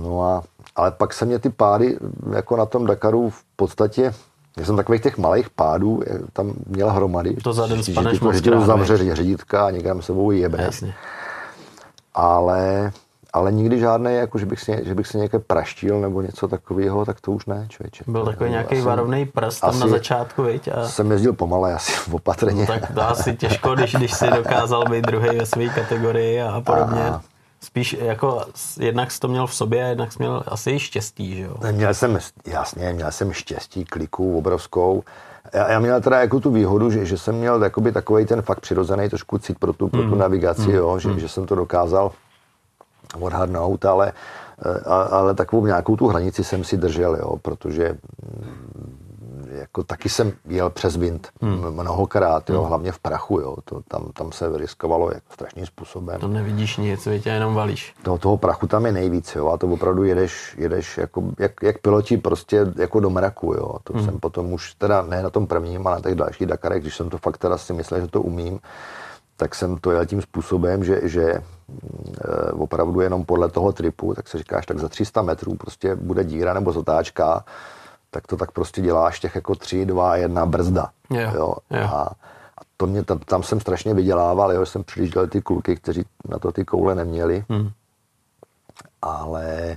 No a, ale pak se mě ty pády jako na tom Dakaru v podstatě já jsem takových těch malých pádů tam měl hromady. To za den spaneš moc zavře řídítka a někam sebou jebe. Jasně. Ale ale nikdy žádný, jako že bych, si, že bych si nějaké praštil nebo něco takového, tak to už ne, člověče. Byl takový nějaký varovný prst tam na začátku, viď? A... Jsem jezdil pomalé, asi opatrně. No, tak to asi těžko, když, když si dokázal být druhý ve své kategorii a podobně. A... Spíš jako jednak jsi to měl v sobě a jednak jsi měl asi i štěstí, že jo? Měl jsem, jasně, měl jsem štěstí, kliku obrovskou. Já, já měl teda jako tu výhodu, že, že jsem měl takový ten fakt přirozený trošku cit pro tu, pro tu mm. navigaci, mm. jo, že, mm. že jsem to dokázal odhadnout, ale, eh, ale takovou nějakou tu hranici jsem si držel, jo, protože mm, jako taky jsem jel přes wind hmm. mnohokrát, jo, hmm. hlavně v prachu, jo, to, tam, tam se riskovalo jako strašným způsobem. To nevidíš nic, vy tě jenom valíš. Toho, toho prachu tam je nejvíc, jo, a to opravdu jedeš, jedeš jako, jak, jak piloti prostě jako do mraku, jo, to hmm. jsem potom už, teda ne na tom prvním, ale na těch dalších Dakarech, když jsem to fakt teda si myslel, že to umím, tak jsem to jel tím způsobem, že, že opravdu jenom podle toho tripu, tak se říkáš, tak za 300 metrů prostě bude díra nebo zatáčka, tak to tak prostě děláš těch jako 3, 2, 1 brzda. Yeah, jo? Yeah. A, a to mě, tam, tam jsem strašně vydělával, jo, jsem přijížděl ty kluky, kteří na to ty koule neměli, hmm. ale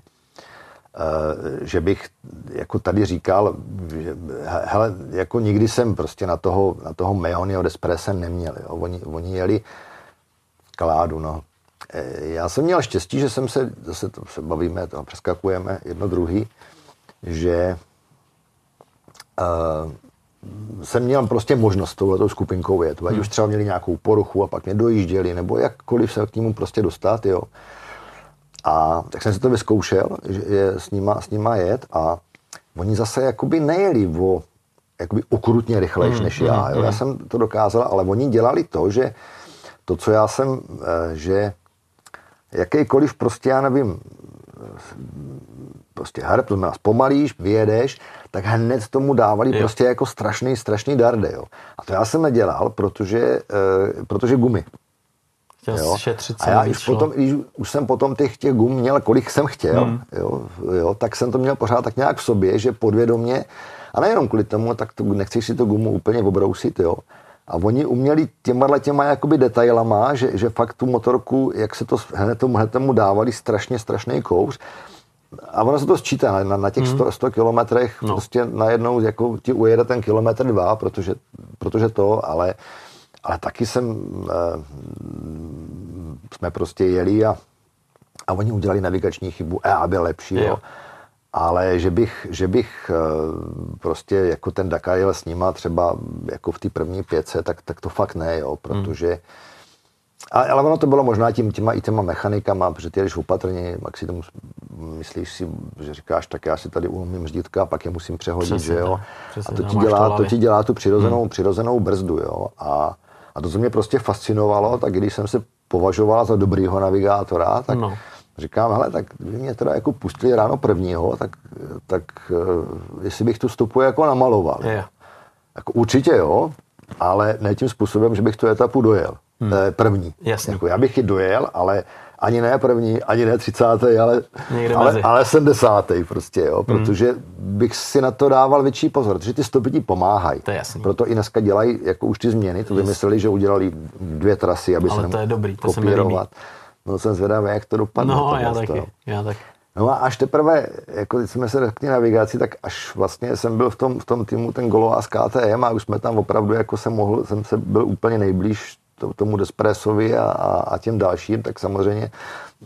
Eh, že bych jako tady říkal, že, hele, jako nikdy jsem prostě na toho, na toho Meonio Desprese neměl. Jo. Oni, oni jeli kládu, no. Eh, já jsem měl štěstí, že jsem se, zase to se bavíme, to přeskakujeme jedno druhý, že uh, jsem měl prostě možnost touhletou skupinkou jet. Ať hmm. už třeba měli nějakou poruchu a pak mě dojížděli, nebo jakkoliv se k němu prostě dostat, jo. A tak jsem si to vyzkoušel, že je s nima, s nima jet a oni zase jakoby nejeli o jakoby okrutně rychlejš mm, než já. Mm, jo. Já hmm. jsem to dokázal, ale oni dělali to, že to, co já jsem, eh, že jakýkoliv prostě, já nevím, prostě herb, to znamená zpomalíš, vyjedeš, tak hned tomu dávali jo. prostě jako strašný, strašný darde, jo. A to já jsem nedělal, protože, eh, protože gumy. Jo? Šetřit a já už, potom, když už jsem potom těch, těch gum měl, kolik jsem chtěl, hmm. jo, jo, tak jsem to měl pořád tak nějak v sobě, že podvědomě, a nejenom kvůli tomu, tak to, nechceš si to gumu úplně obrousit, jo. A oni uměli těma těma jakoby detailama, že, že fakt tu motorku, jak se to hned tomu, hned tomu dávali strašně, strašný kouř. A ono se to sčítá na, na těch 100, hmm. 100 kilometrech, no. prostě najednou jako ti ujede ten kilometr dva, protože, protože to, ale ale taky jsem, eh, jsme prostě jeli a, a oni udělali navigační chybu, e, aby lepší, jo. Ale že bych, že bych eh, prostě jako ten Dakar jel s nima třeba jako v té první pětce, tak, tak to fakt ne, jo, protože hmm. Ale, ale ono to bylo možná tím, těma, i těma mechanikama, protože ty jdeš opatrně, jak si tomu myslíš si, že říkáš, tak já si tady umím řídítka a pak je musím přehodit, přesně, že jo. Přesně, a to ti, dělá, to ti dělá tu přirozenou, hmm. přirozenou brzdu, jo. A, a to, co mě prostě fascinovalo, tak když jsem se považoval za dobrýho navigátora, tak no. Říkám, hele, tak kdyby mě teda jako pustili ráno prvního, tak, tak uh, jestli bych tu stopu jako namaloval. Yeah. Jako určitě jo, ale ne tím způsobem, že bych tu etapu dojel. Hmm. První. Jasně. Jako já bych ji dojel, ale ani ne první, ani ne třicátý, ale, ale, ale 70. prostě, jo, hmm. protože bych si na to dával větší pozor, protože ty stopy ti pomáhají. To je jasný. Proto i dneska dělají jako už ty změny, to vymysleli, že udělali dvě trasy, aby ale se to je dobrý, to kopírovat. No jsem zvědavý, jak to dopadne. No, já taky, já taky. No a až teprve, jako když jsme se řekli navigaci, tak až vlastně jsem byl v tom, v tom týmu ten Golová KTM a už jsme tam opravdu, jako jsem mohl, jsem se byl úplně nejblíž tomu Despressovi a, a, a těm dalším, tak samozřejmě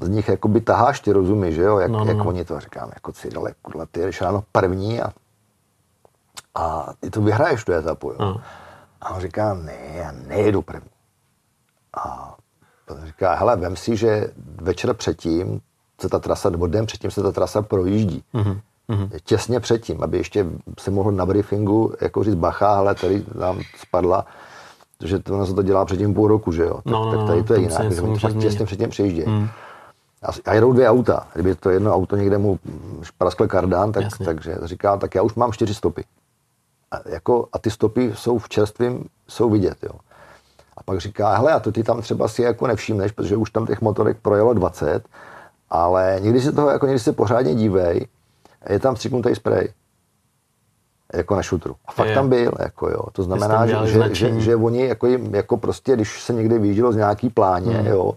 z nich jakoby taháš, ty rozumí, že jo, jak, no, no, jak no. oni to říkám, jako Cyril, kurva, ty jdeš ráno první a, a ty to vyhraješ tu etapu, jo. No. A on říká, ne, já nejedu první. A říká, hele, vem si, že večer předtím se ta trasa, nebo den předtím se ta trasa projíždí. Mm-hmm. Těsně předtím, aby ještě se mohl na briefingu jako říct bacha, ale tady nám spadla protože to, se to dělá předtím půl roku, že jo? Tak, no, no, tak tady to je jinak, takže oni těsně předtím přejíždějí. Hmm. A, a jedou dvě auta. Kdyby to jedno auto někde mu praskl kardán, tak, takže říká, tak já už mám čtyři stopy. A, jako, a ty stopy jsou v čerstvím, jsou vidět, jo. A pak říká, hele, a to ty tam třeba si jako nevšimneš, protože už tam těch motorek projelo 20, ale někdy si toho, jako někdy se pořádně dívej, je tam střiknutý spray jako na šutru. A fakt je. tam byl, jako jo. To znamená, že, že, že, že, oni jako, jim, jako prostě, když se někde vyjíždělo z nějaký pláně, hmm. jo,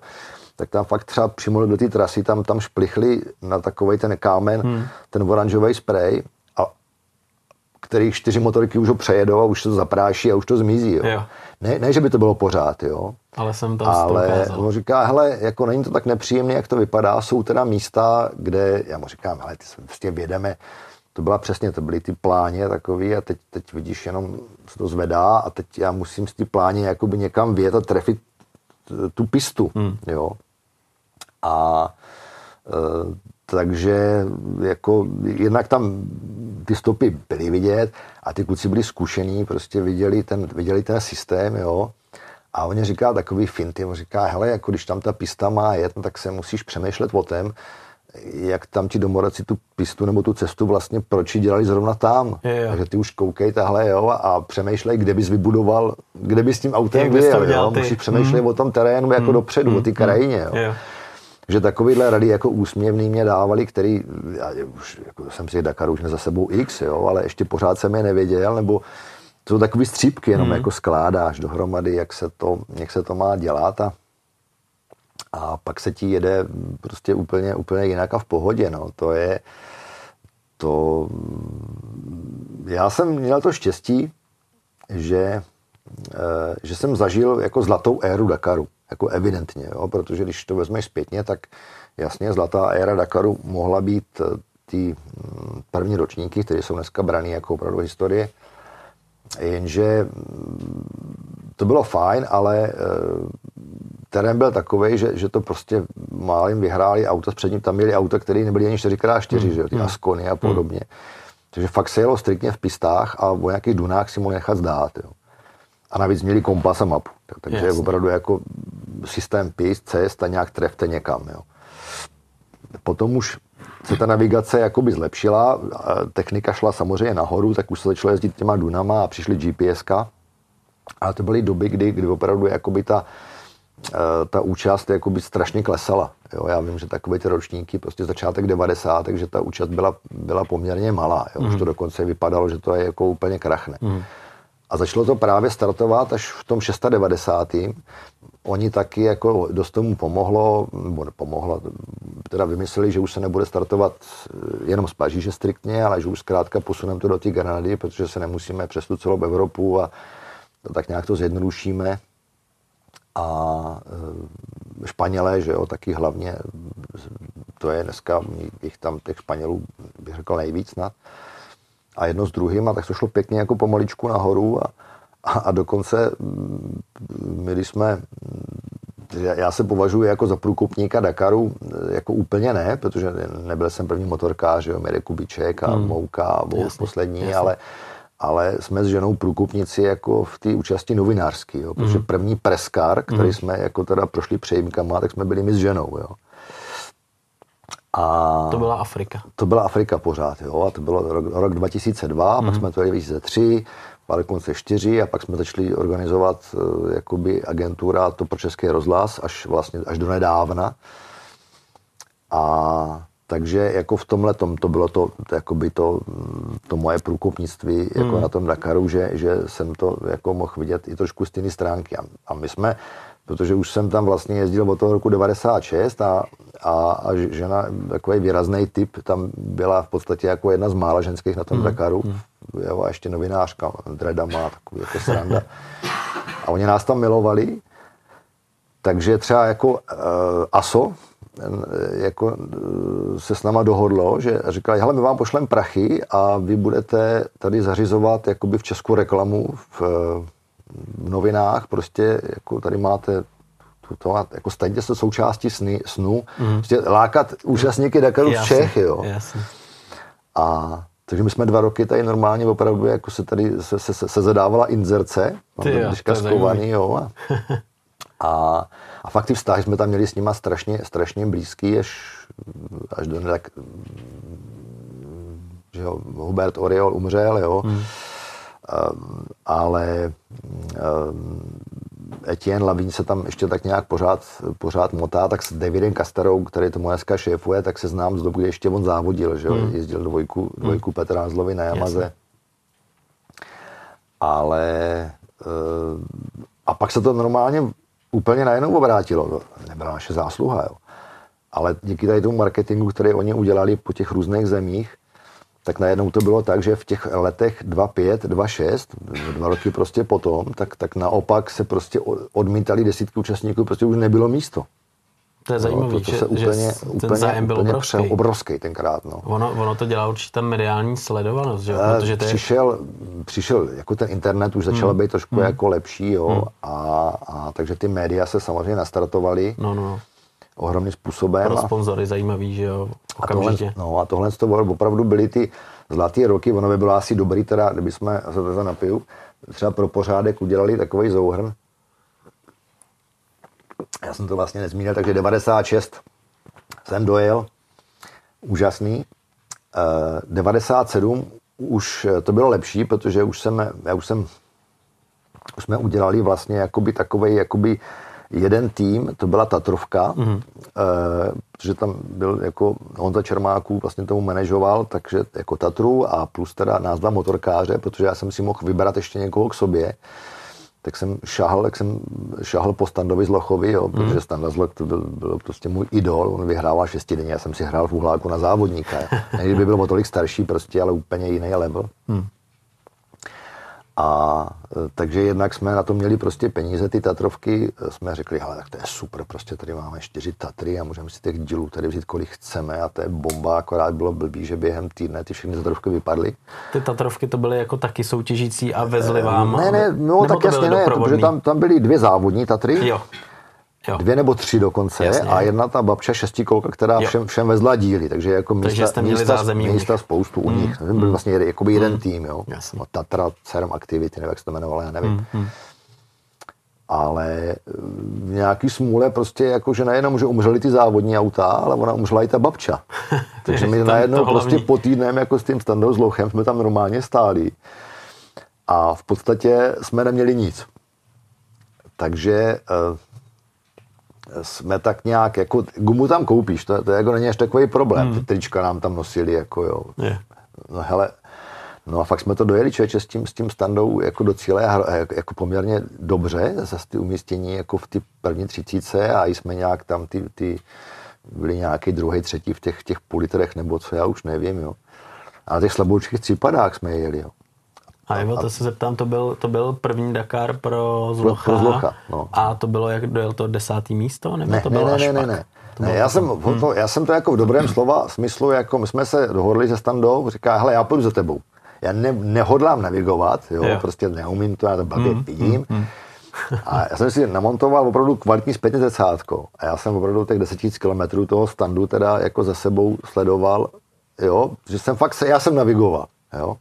tak tam fakt třeba přímo do té trasy, tam, tam šplichli na takový ten kámen, hmm. ten oranžový sprej, a který čtyři motorky už ho přejedou a už to zapráší a už to zmizí, jo. jo. Ne, ne, že by to bylo pořád, jo. Ale jsem to Ale on říká, hele, jako není to tak nepříjemné, jak to vypadá, jsou teda místa, kde, já mu říkám, hele, ty se prostě vědeme, to byla přesně, to byly ty pláně takový a teď, teď vidíš, jenom se to zvedá a teď já musím z ty pláně jakoby někam vět a trefit tu pistu, hmm. jo. A e, takže jako jednak tam ty stopy byly vidět a ty kluci byli zkušení, prostě viděli ten, viděli ten systém, jo. A on říká takový finty, on říká, hele, jako když tam ta pista má jet, no, tak se musíš přemýšlet o tom, jak tam ti domoraci tu pistu nebo tu cestu vlastně proč ji dělali zrovna tam. Je, je. Takže ty už koukej tahle, jo, a přemýšlej, kde bys vybudoval, kde bys tím autem vyjel, jo. Musíš přemýšlet hmm. o tom terénu jako hmm. dopředu, hmm. o ty hmm. krajině, jo. Je. Že takovýhle rady jako úsměvný mě dávali, který, já už jako jsem si Dakar už za sebou x, jo, ale ještě pořád jsem je nevěděl, nebo to jsou takový střípky, jenom hmm. jako skládáš dohromady, jak se to, jak se to má dělat a a pak se ti jede prostě úplně, úplně jinak a v pohodě, no. To je, to, já jsem měl to štěstí, že, eh, že jsem zažil jako zlatou éru Dakaru, jako evidentně, jo, protože když to vezmeš zpětně, tak jasně zlatá éra Dakaru mohla být eh, ty hm, první ročníky, které jsou dneska brané jako opravdu historie, jenže hm, to bylo fajn, ale eh, terén byl takový, že, že to prostě málem vyhráli auta s předním, tam měli auta, které nebyly ani 4x4, hmm. že jo, ty hmm. Ascony a podobně. Hmm. Takže fakt se jelo striktně v pistách a o nějakých dunách si mohli nechat zdát. Jo. A navíc měli kompas a mapu. Takže Jasně. opravdu jako systém pist, cest a nějak trefte někam. Jo. Potom už se ta navigace jakoby zlepšila, technika šla samozřejmě nahoru, tak už se začalo jezdit těma dunama a přišly GPSka. Ale to byly doby, kdy, kdy opravdu jakoby ta, Eh, ta účast jakoby strašně klesala. Jo, já vím, že takové ty ročníky, prostě začátek 90, takže ta účast byla, byla poměrně malá. Jo. Mm. Už to mhm. dokonce vypadalo, že to je jako úplně krachne. Mm. A začalo to právě startovat až v tom 690. Oni taky jako dost tomu pomohlo, nebo pomohlo, teda vymysleli, že už se nebude startovat eh, jenom z Paříže striktně, ale že už zkrátka posuneme to do té Granady, protože se nemusíme přes tu celou Evropu a tak nějak to zjednodušíme. A e, Španělé, že jo, taky hlavně, to je dneska, jich tam těch Španělů, bych řekl nejvíc snad, a jedno s druhým, a tak to šlo pěkně jako pomaličku nahoru a, a, a dokonce my, když jsme, já se považuji jako za průkopníka Dakaru, jako úplně ne, protože nebyl jsem první motorkář, jo, Mirek Kubiček a hmm. Mouka a poslední, jasně. ale ale jsme s ženou průkupnici jako v té účasti novinářský, jo, protože mm. první preskar, který mm. jsme jako teda prošli přejímkama, tak jsme byli my s ženou, jo. A to byla Afrika. To byla Afrika pořád, jo, a to bylo rok, rok 2002, mm. pak jsme to jeli 2003, ale dokonce čtyři a pak jsme začali organizovat uh, jakoby agentura to pro Český rozhlas až vlastně až do nedávna. A takže jako v tomhle tom to bylo to, jakoby to, to moje průkopnictví jako hmm. na tom Dakaru, že, že jsem to jako mohl vidět i trošku z té stránky. A, a my jsme, protože už jsem tam vlastně jezdil od toho roku 96 a, a, a žena, takový výrazný typ, tam byla v podstatě jako jedna z mála ženských na tom hmm. Dakaru, hmm. Jo, a ještě novinářka, Dreda má takový jako sranda. A oni nás tam milovali, takže třeba jako uh, ASO, jako se s náma dohodlo, že říkali, hele, my vám pošlem prachy a vy budete tady zařizovat jakoby v Česku reklamu v, v novinách, prostě jako tady máte to, jako staňte se součástí sny, snu, mm. prostě lákat účastníky Dakaru z Čech, jo. Jasně. A takže my jsme dva roky tady normálně opravdu jako se tady se, se, se, se zadávala inzerce, Ty jo, skovaný, jo. A, a a fakt ty vztahy jsme tam měli s nima strašně, strašně blízký, až, až do tak, že jo, Hubert Oriol umřel, jo. Hmm. Um, ale um, Etienne Lavín se tam ještě tak nějak pořád, pořád motá, tak s Davidem Kastarou, který tomu dneska šéfuje, tak se znám z doby, kdy ještě on závodil, že hmm. jezdil dvojku, dvojku hmm. Petra Zlovy na Yamaze. Jasně. Ale uh, a pak se to normálně úplně najednou obrátilo. To nebyla naše zásluha, jo. Ale díky tady tomu marketingu, který oni udělali po těch různých zemích, tak najednou to bylo tak, že v těch letech 2.5, 2.6, dva roky prostě potom, tak, tak naopak se prostě odmítali desítky účastníků, prostě už nebylo místo. To je zajímavé, no, to, to že, se úplně, že ten úplně, zájem byl úplně obrovský. Pře, obrovský tenkrát. No. Ono, ono to dělá určitá mediální sledovanost, že? Eh, protože to je... přišel, přišel, jako ten internet už začal Hmm. být trošku Hmm. jako lepší, jo, Hmm. a, a, takže ty média se samozřejmě nastartovaly No, no, ohromným způsobem. pro a- sponzory zajímavý, že jo, A tohle, okamžitě. no a tohle to bylo, opravdu byly ty zlatý roky, ono by bylo asi dobrý, teda, kdyby jsme se to napiju, třeba pro pořádek udělali takový souhrn. Já jsem to vlastně nezmínil, takže 96 jsem dojel, úžasný. Eh, 97 už eh, to bylo lepší, protože už jsem, já už jsem, už jsme udělali vlastně jakoby takovej, jakoby jeden tým, to byla Tatrovka, mm-hmm. eh, protože tam byl jako Honza Čermáků vlastně tomu manažoval, takže jako Tatru a plus teda nás dva motorkáře, protože já jsem si mohl vybrat ještě někoho k sobě, tak jsem šahal, tak jsem šahal po Standovi Zlochovi, jo, protože Standa Zloch to byl, byl prostě můj idol, on vyhrával šestidenně, já jsem si hrál v uhláku na závodníka. jo. Kdyby byl o tolik starší prostě, ale úplně jiný level. Hmm. A e, takže jednak jsme na to měli prostě peníze, ty Tatrovky, e, jsme řekli, hele, tak to je super, prostě tady máme čtyři Tatry a můžeme si těch dílů tady vzít, kolik chceme a to je bomba, akorát bylo blbý, že během týdne ty všechny Tatrovky vypadly. Ty Tatrovky to byly jako taky soutěžící a vezli vám? Ne, ne, no tak jasně ne, protože tam, tam byly dvě závodní Tatry, Jo. Jo. dvě nebo tři dokonce Jasně. a jedna ta babča šestikolka, která Jo. všem, všem vezla díly, takže jako Takže místa, jste měli místa, zázemí místa spoustu u nich. Mm. Byl vlastně jeden, jakoby jeden tým, jo. Jasně. No, Tatra, CERM Activity, nevím, jak se to jmenovalo, já nevím. Mm, mm. Ale eh, v nějaký smůle prostě jako, že nejenom, že umřely ty závodní auta, ale ona umřela i ta babča. Takže my najednou prostě po týdnem jako s tím standou s lochem jsme tam normálně stáli. A v podstatě jsme neměli nic. Takže eh, jsme tak nějak, jako gumu tam koupíš, to, to jako není až takový problém. Hmm. Ty trička nám tam nosili, jako jo. Je. No hele, no a fakt jsme to dojeli člověče s tím, s tím standou jako do cíle a jako, poměrně dobře, zase ty umístění jako v ty první třicíce a jsme nějak tam ty, ty byli nějaký druhý, třetí v těch, těch půl litrech nebo co, já už nevím, jo. A na těch slaboučkých třípadách jsme jeli, jo. A Ivo, to se zeptám, to byl, to byl první Dakar pro Zlocha. pro Zlocha, no. A to bylo, jak dojel to desátý místo? Nebo Ne, to ne, bylo ne, až ne, ne, pak? ne. Ne já, jsem, to, já jsem to jako v dobrém slova smyslu, jako my jsme se dohodli se standou, říká, hele, já půjdu za tebou. Já ne, nehodlám navigovat, jo, Jo. prostě neumím to, já to blbě vidím. A já jsem si namontoval opravdu kvalitní zpětně zrcátko. A já jsem opravdu těch 10 000 kilometrů toho standu teda jako za sebou sledoval, jo, že jsem fakt, se, já jsem navigoval, jo.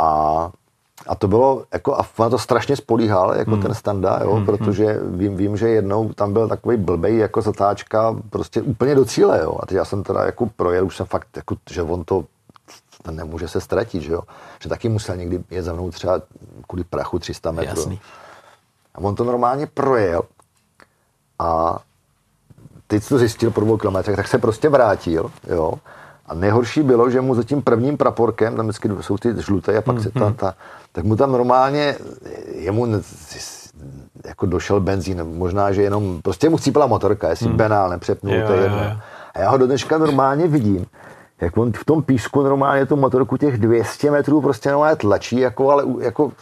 A, a to bylo, jako, a na to strašně spolíhal, jako ten standa, jo, protože vím, vím, že jednou tam byl takový blbej jako zatáčka prostě úplně do cíle, jo. A teď já jsem teda jako projel, už jsem fakt, jako, že on to ten nemůže se ztratit, že jo. Že taky musel někdy je za mnou třeba kvůli prachu 300 metrů. Jasný. A on to normálně projel a teď to zjistil po dvou kilometrech, tak se prostě vrátil, jo. A nejhorší bylo, že mu za tím prvním praporkem, tam vždycky jsou ty žluté a pak mm, se ta, ta, tak mu tam normálně, jemu jako došel benzín, možná, že jenom, prostě mu chcípala motorka, jestli mm. benál nepřepnul, to je jedno. A já ho do dneška normálně vidím, jak on v tom písku normálně tu motorku těch 200 metrů prostě normálně tlačí, jako, ale jako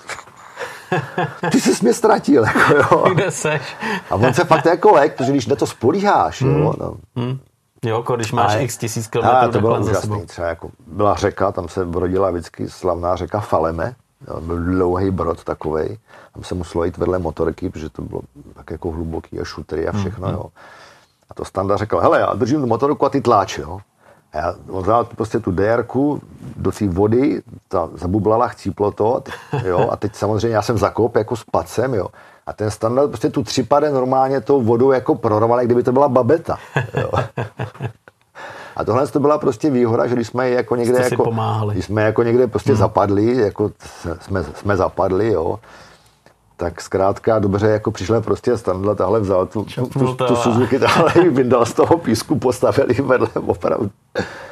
ty jsi mě ztratil, jako jo. Kde seš? A on se fakt jako lek, protože když na to spolíháš, mm. jo, no. Mm. Jo, když máš a, x tisíc kilometrů to bylo úžasný, třeba jako byla řeka, tam se rodila vždycky slavná řeka Faleme, jo, byl dlouhý brod takovej, tam se muselo jít vedle motorky, protože to bylo tak jako hluboký a šutery a všechno, mm. jo. A to Standa řekl, hele, já držím tu motorku a ty tláč, jo. A já dal prostě tu dr do té vody, ta zabublala, chcíplo to, jo, a teď samozřejmě já jsem zakop jako s pacem, jo. A ten standard prostě tu třipade normálně tou vodou jako proroval, kdyby to byla babeta. Jo. A tohle to byla prostě výhoda, že když jsme jako někde, Jste jako, když jsme jako někde prostě hmm. zapadli, jako jsme, jsme zapadli, jo, tak zkrátka dobře, jako přišel prostě Standla, tahle vzal tu, tu, tu, tu Suzuki, tahle vyndal z toho písku, postavili vedle opravdu.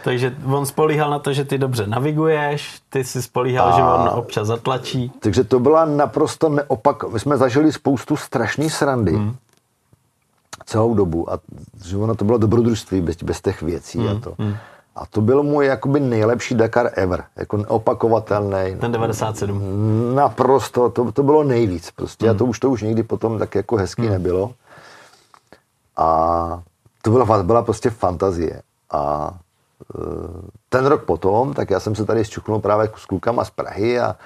Takže on spolíhal na to, že ty dobře naviguješ, ty si spolíhal, a... že on občas zatlačí. Takže to byla naprosto neopak. My jsme zažili spoustu strašný srandy. Hmm. Celou dobu. A že ono to bylo dobrodružství bez, bez těch věcí. Hmm. A to. Hmm. A to byl můj jakoby nejlepší Dakar ever, jako neopakovatelný. Ten 97. Naprosto, to, to bylo nejvíc prostě. Mm. A to už to už nikdy potom tak jako hezký mm. nebylo. A to byla, byla prostě fantazie. A e, ten rok potom, tak já jsem se tady zčuknul právě s klukama z Prahy a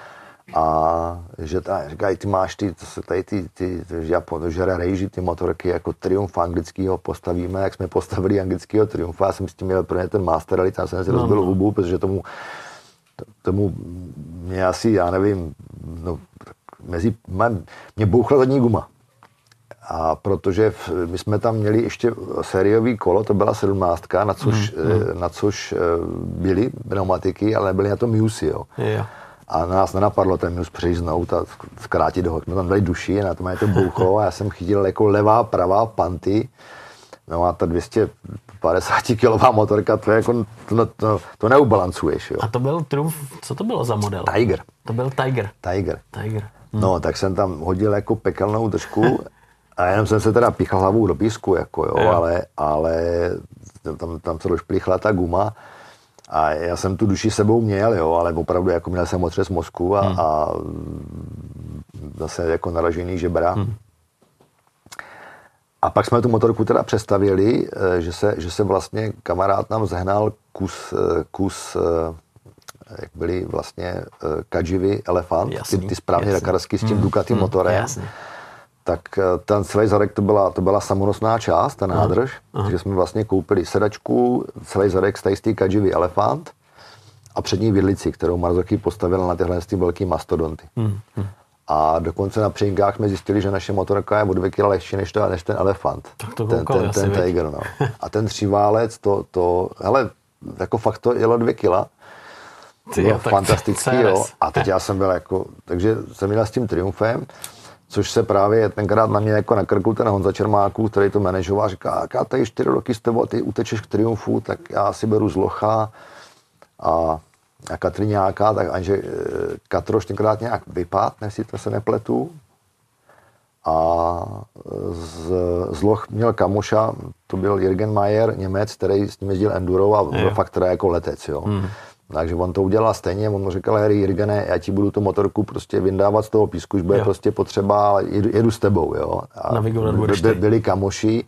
a že ta, říkají, ty máš ty, tady ty, ty, ty Japon, žere rejži, ty motorky jako Triumph anglického postavíme, jak jsme postavili anglického Triumpha, já jsem s tím měl pro ně ten Master Elite, já jsem si no, rozbil no. hubu, protože tomu, tomu mě asi, já nevím, no, mezi, mě bouchla zadní guma. A protože v, my jsme tam měli ještě sériový kolo, to byla sedmnáctka, na což, mm, mm. na což eh, byly pneumatiky, ale nebyly na tom Musy, jo. Yeah a nás nenapadlo ten minus přejíznout a zkrátit ho. Jsme tam dali duši, na tom je to bouchlo a já jsem chytil jako levá, pravá panty. No a ta 250 kilová motorka, to je jako, to, to, to neubalancuješ, jo. A to byl Trumf, co to bylo za model? Tiger. To byl Tiger. Tiger. Tiger. Hm. No, tak jsem tam hodil jako pekelnou držku a jenom jsem se teda píchal hlavou do písku, jako jo, jo. ale, ale tam, tam se došplíchla ta guma a já jsem tu duši sebou měl, jo, ale opravdu jako měl jsem otřes mozku a, hmm. a zase jako naražený žebra. Hmm. A pak jsme tu motorku teda přestavili, eh, že se, že se vlastně kamarád nám zehnal kus, eh, kus eh, jak byly vlastně Kajivy Elefant, jasný, ty, ty správně dakarský s tím hmm, Ducati hmm, motorem. Jasný tak eh, ten celý zadek to byla, to byla samonosná část, ta nádrž, aha, takže jsme vlastně koupili sedačku, celý zadek z té Kajivy Elefant a přední vidlici, kterou Marzocchi postavila na tyhle ty velký mastodonty. Hmm, hmm. A dokonce na přejímkách jsme zjistili, že naše motorka je o dvě kila lehčí než, to, než ten elefant. Tak to ten, ten, ten Tiger, no. A ten tříválec, to, to, hele, jako fakt to jelo dvě kila. Ty, jo, fantastický, jo. A teď já jsem byl jako, takže jsem měl s tím triumfem což se právě tenkrát na mě jako na krku ten Honza Čermáků, který to manažoval, říká, jak já tady čtyři roky s tebou, ty utečeš k triumfu, tak já si beru zlocha a, a Katriňáka, tak Anže eh, Katroš tenkrát nějak vypad, jestli to se nepletu. A z, zloch měl kamoša, to byl Jürgen Mayer, Němec, který s ním jezdil enduro a byl fakt teda jako letec, jo. Mm. Takže on to udělal stejně, on mu říkal, Harry Jirgene, já ti budu tu motorku prostě vyndávat z toho písku, už bude jo. prostě potřeba, ale jedu, jedu s tebou, jo. A by, byli kamoši,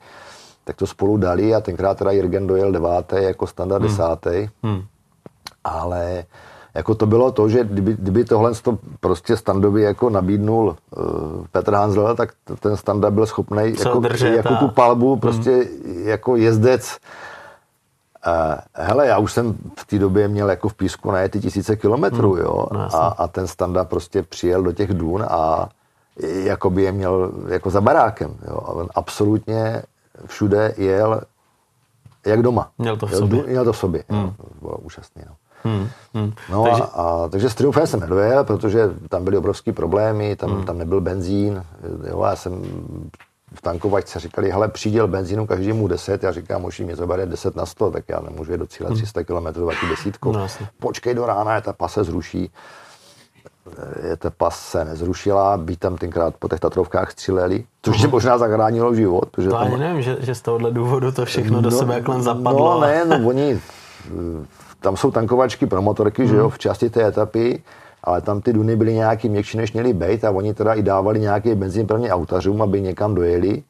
tak to spolu dali a tenkrát teda Jirgen dojel devátý jako standard hmm. desátý. Hmm. Ale jako to bylo to, že kdyby, kdyby tohle to prostě standově jako nabídnul uh, Petr Hanzel, tak ten standa byl schopný jako, jako tu palbu prostě hmm. jako jezdec hele, já už jsem v té době měl jako v písku na ty tisíce kilometrů, hmm. jo, no, a, a ten standa prostě přijel do těch dún a jako by je měl jako za barákem, jo, a on absolutně všude jel jak doma. Měl to v sobě. Měl to v sobě, hmm. jo, to bylo úžasné, no. Hmm, hmm. No takže... A, a, takže s Triumfem jsem nedojel, protože tam byly obrovský problémy, tam, hmm. tam nebyl benzín. Jo, já jsem v tankovačce říkali, hele, přiděl benzínu každému 10, já říkám, možná mě zabere 10 na 100, tak já nemůžu jít do cíle 300 km, taky desítku. No, Počkej do rána, ta pase zruší. Je ta pas se nezrušila, by tam tenkrát po těch Tatrovkách stříleli, což je možná zachránilo život. Protože to tam... ani nevím, že, že z tohohle důvodu to všechno no, do sebe jak len zapadlo. No ne, no oni, tam jsou tankovačky pro motorky, hmm. že jo, v části té etapy, ale tam ty duny byly nějaký měkčí, než měly být a oni teda i dávali nějaký benzín prvně autařům, aby někam dojeli.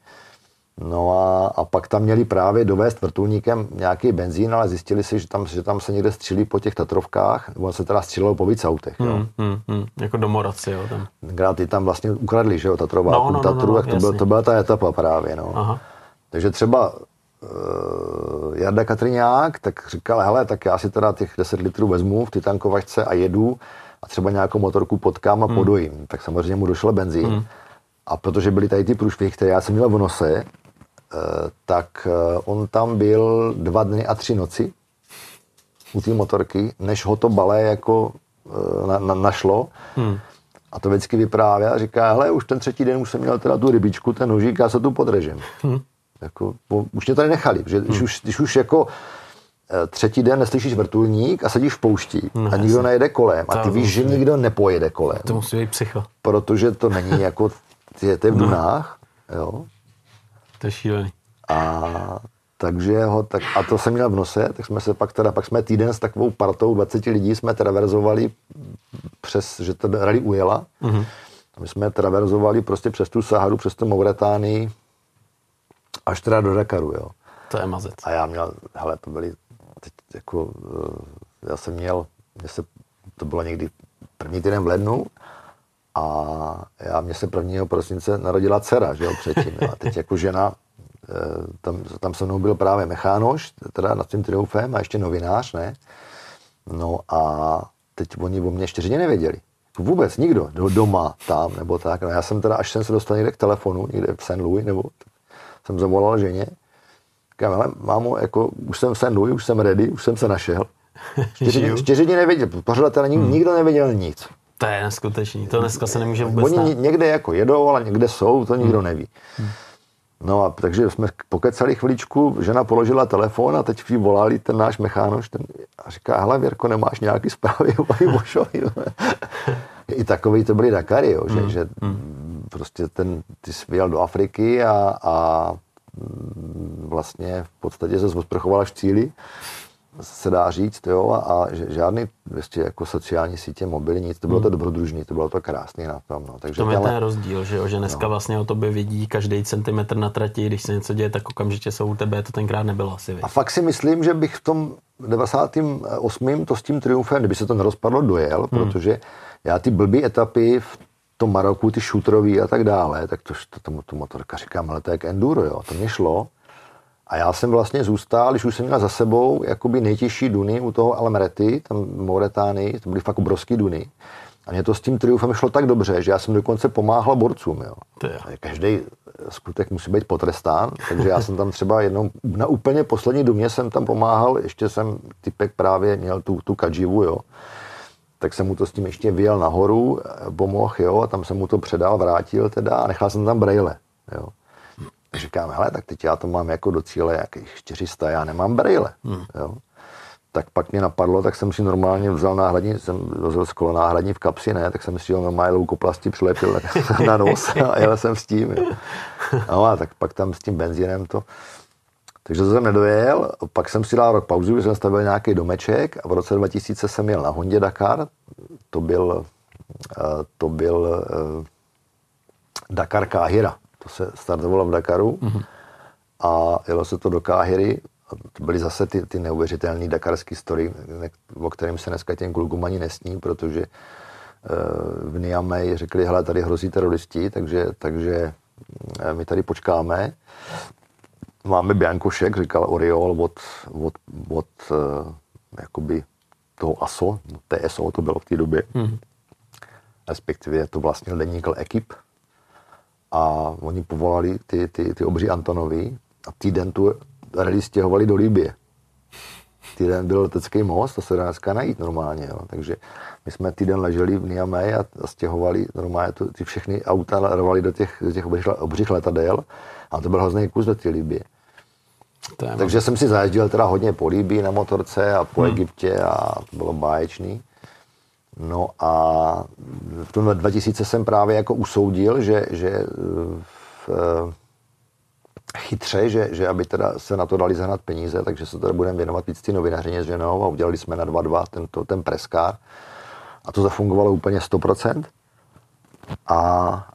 No a, a pak tam měli právě dovést vrtulníkem nějaký benzín, ale zjistili si, že tam, že tam se někde střílí po těch Tatrovkách, nebo se teda střílelo po víc autech. Jo. Hmm, hmm, hmm. Jako domorodci, jo. Tam. Tenkrát ty tam vlastně ukradli, že jo, Tatrová, no, no, Tatru, no, no, no, to, byl, to byla ta etapa právě, no. Aha. Takže třeba uh, Jarda Katriňák, tak říkal, hele, tak já si teda těch 10 litrů vezmu v ty tankovačce a jedu a třeba nějakou motorku potkám a hmm. podojím. Tak samozřejmě mu došel benzín. Hmm. A protože byly tady ty průšvihy, které já jsem měl v nose, eh, tak eh, on tam byl dva dny a tři noci u té motorky, než ho to balé jako eh, na, na, našlo. Hmm. A to vždycky vyprávěl a říká, hele, už ten třetí den už jsem měl teda tu rybičku, ten nožík, já se tu podrežím. Hmm. Jako, už mě tady nechali, že když, hmm. už, když už jako třetí den neslyšíš vrtulník a sedíš v poušti no, a nikdo nejede kolem a ty víš, že nikdo nepojede kolem. To musí být psycho. Protože to není jako, je to v no. Dunách, no. jo. To je šílený. A takže ho, tak, a to jsem měl v nose, tak jsme se pak teda, pak jsme týden s takovou partou 20 lidí jsme traverzovali přes, že to rally ujela. Mm-hmm. My jsme traverzovali prostě přes tu Saharu, přes tu Mauretánii, až teda do Dakaru, jo. To je mazec. A já měl, hele, to byly teď jako, eh, já jsem měl, mě se, to bylo někdy první týden v lednu a já, mě se 1. prosince narodila dcera, že jo, předtím. A teď jako žena, eh, tam, tam se mnou byl právě mechánoš, teda nad tím triumfem a ještě novinář, ne? No a teď oni o mě čtyři nevěděli. Vůbec nikdo, do doma, tam nebo tak. No já jsem teda, až jsem se dostal někde k telefonu, někde v St. Louis, nebo jsem zavolal ženě Říkám, hele, mámo, jako, už jsem se nuj, už jsem ready, už jsem se našel. Čtyři, čtyři dny nevěděl, pořadatel hmm. nikdo nevěděl nic. To je neskutečný, to dneska se nemůže vůbec Oni stát. někde jako jedou, ale někde jsou, to nikdo hmm. neví. Hmm. No a takže jsme pokecali chviličku, žena položila telefon a teď jí volali ten náš mechánoš ten, a říká, hele Věrko, nemáš nějaký zprávy o Ivošovi? I takový to byly Dakary, jo, že, hmm. že hmm. prostě ten, ty jsi do Afriky a, a vlastně v podstatě se zodprchovala v cíli, se dá říct, jo, a žádný vlastně jako sociální sítě, mobily, nic, to bylo hmm. to dobrodružný, to bylo to krásný na tom. No. Takže to je ten rozdíl, že, jo, že dneska no. vlastně o tobě vidí každý centimetr na trati, když se něco děje, tak okamžitě jsou u tebe, to tenkrát nebylo asi. A fakt si myslím, že bych v tom 98. to s tím triumfem, kdyby se to nerozpadlo, dojel, hmm. protože já ty blbý etapy v tom Maroku, ty šutrový a tak dále, tak to, to, tomu tu motorka říkám, ale to je jak enduro, jo, to mě šlo. A já jsem vlastně zůstal, když už jsem měl za sebou jakoby nejtěžší duny u toho Almerety, tam v Mauretánii, to byly fakt obrovský duny. A mě to s tím triumfem šlo tak dobře, že já jsem dokonce pomáhal borcům. Jo. Každý skutek musí být potrestán, takže já jsem tam třeba jednou, na úplně poslední dumě jsem tam pomáhal, ještě jsem typek právě měl tu, tu kadživu, jo tak jsem mu to s tím ještě vyjel nahoru, eh, pomohl, jo, a tam jsem mu to předal, vrátil teda a nechal jsem tam braille, jo. Říkám, hele, tak teď já to mám jako do cíle jakých 400, já nemám braille, hmm. jo. Tak pak mě napadlo, tak jsem si normálně vzal náhradní, jsem vozil skolo náhradní v kapsi, ne, tak jsem si ho normálně loukoplasti přilepil na nos a jel jsem s tím, jo. No a tak pak tam s tím benzínem to, takže to jsem nedojel, pak jsem si dal rok pauzu, jsem stavil nějaký domeček a v roce 2000 jsem jel na Hondě Dakar, to byl, eh, to byl eh, Dakar Káhira, to se startovalo v Dakaru. Mm-hmm. a jelo se to do Káhiry, to byly zase ty, ty neuvěřitelné dakarské story, o kterým se dneska těm klukům ani nesní, protože eh, v Niamey řekli, hele, tady hrozí teroristi, takže, takže my tady počkáme máme Biankošek, říkal Oriol od, od, od uh, jakoby toho ASO, TSO to bylo v té době, hmm. respektive to vlastně deník Ekip a oni povolali ty, ty, ty obří Antonovi a týden tu rally stěhovali do Libie. týden byl letecký most, to se dá dneska najít normálně, jo. takže my jsme týden leželi v Niamey a, a stěhovali normálně to, ty všechny auta rovali do těch, do těch obřích, obřích letadel a to byl hrozný kus do té Libie. Takže jsem si zajezdil teda hodně po Libii na motorce a po hmm. Egyptě a to bylo báječný. No a v tom 2000 jsem právě jako usoudil, že, že v, eh, chytře, že, že aby teda se na to dali zahnat peníze, takže se teda budeme věnovat víc ty novinařině s ženou a udělali jsme na 2-2 tento, ten preskár a to zafungovalo úplně 100%. A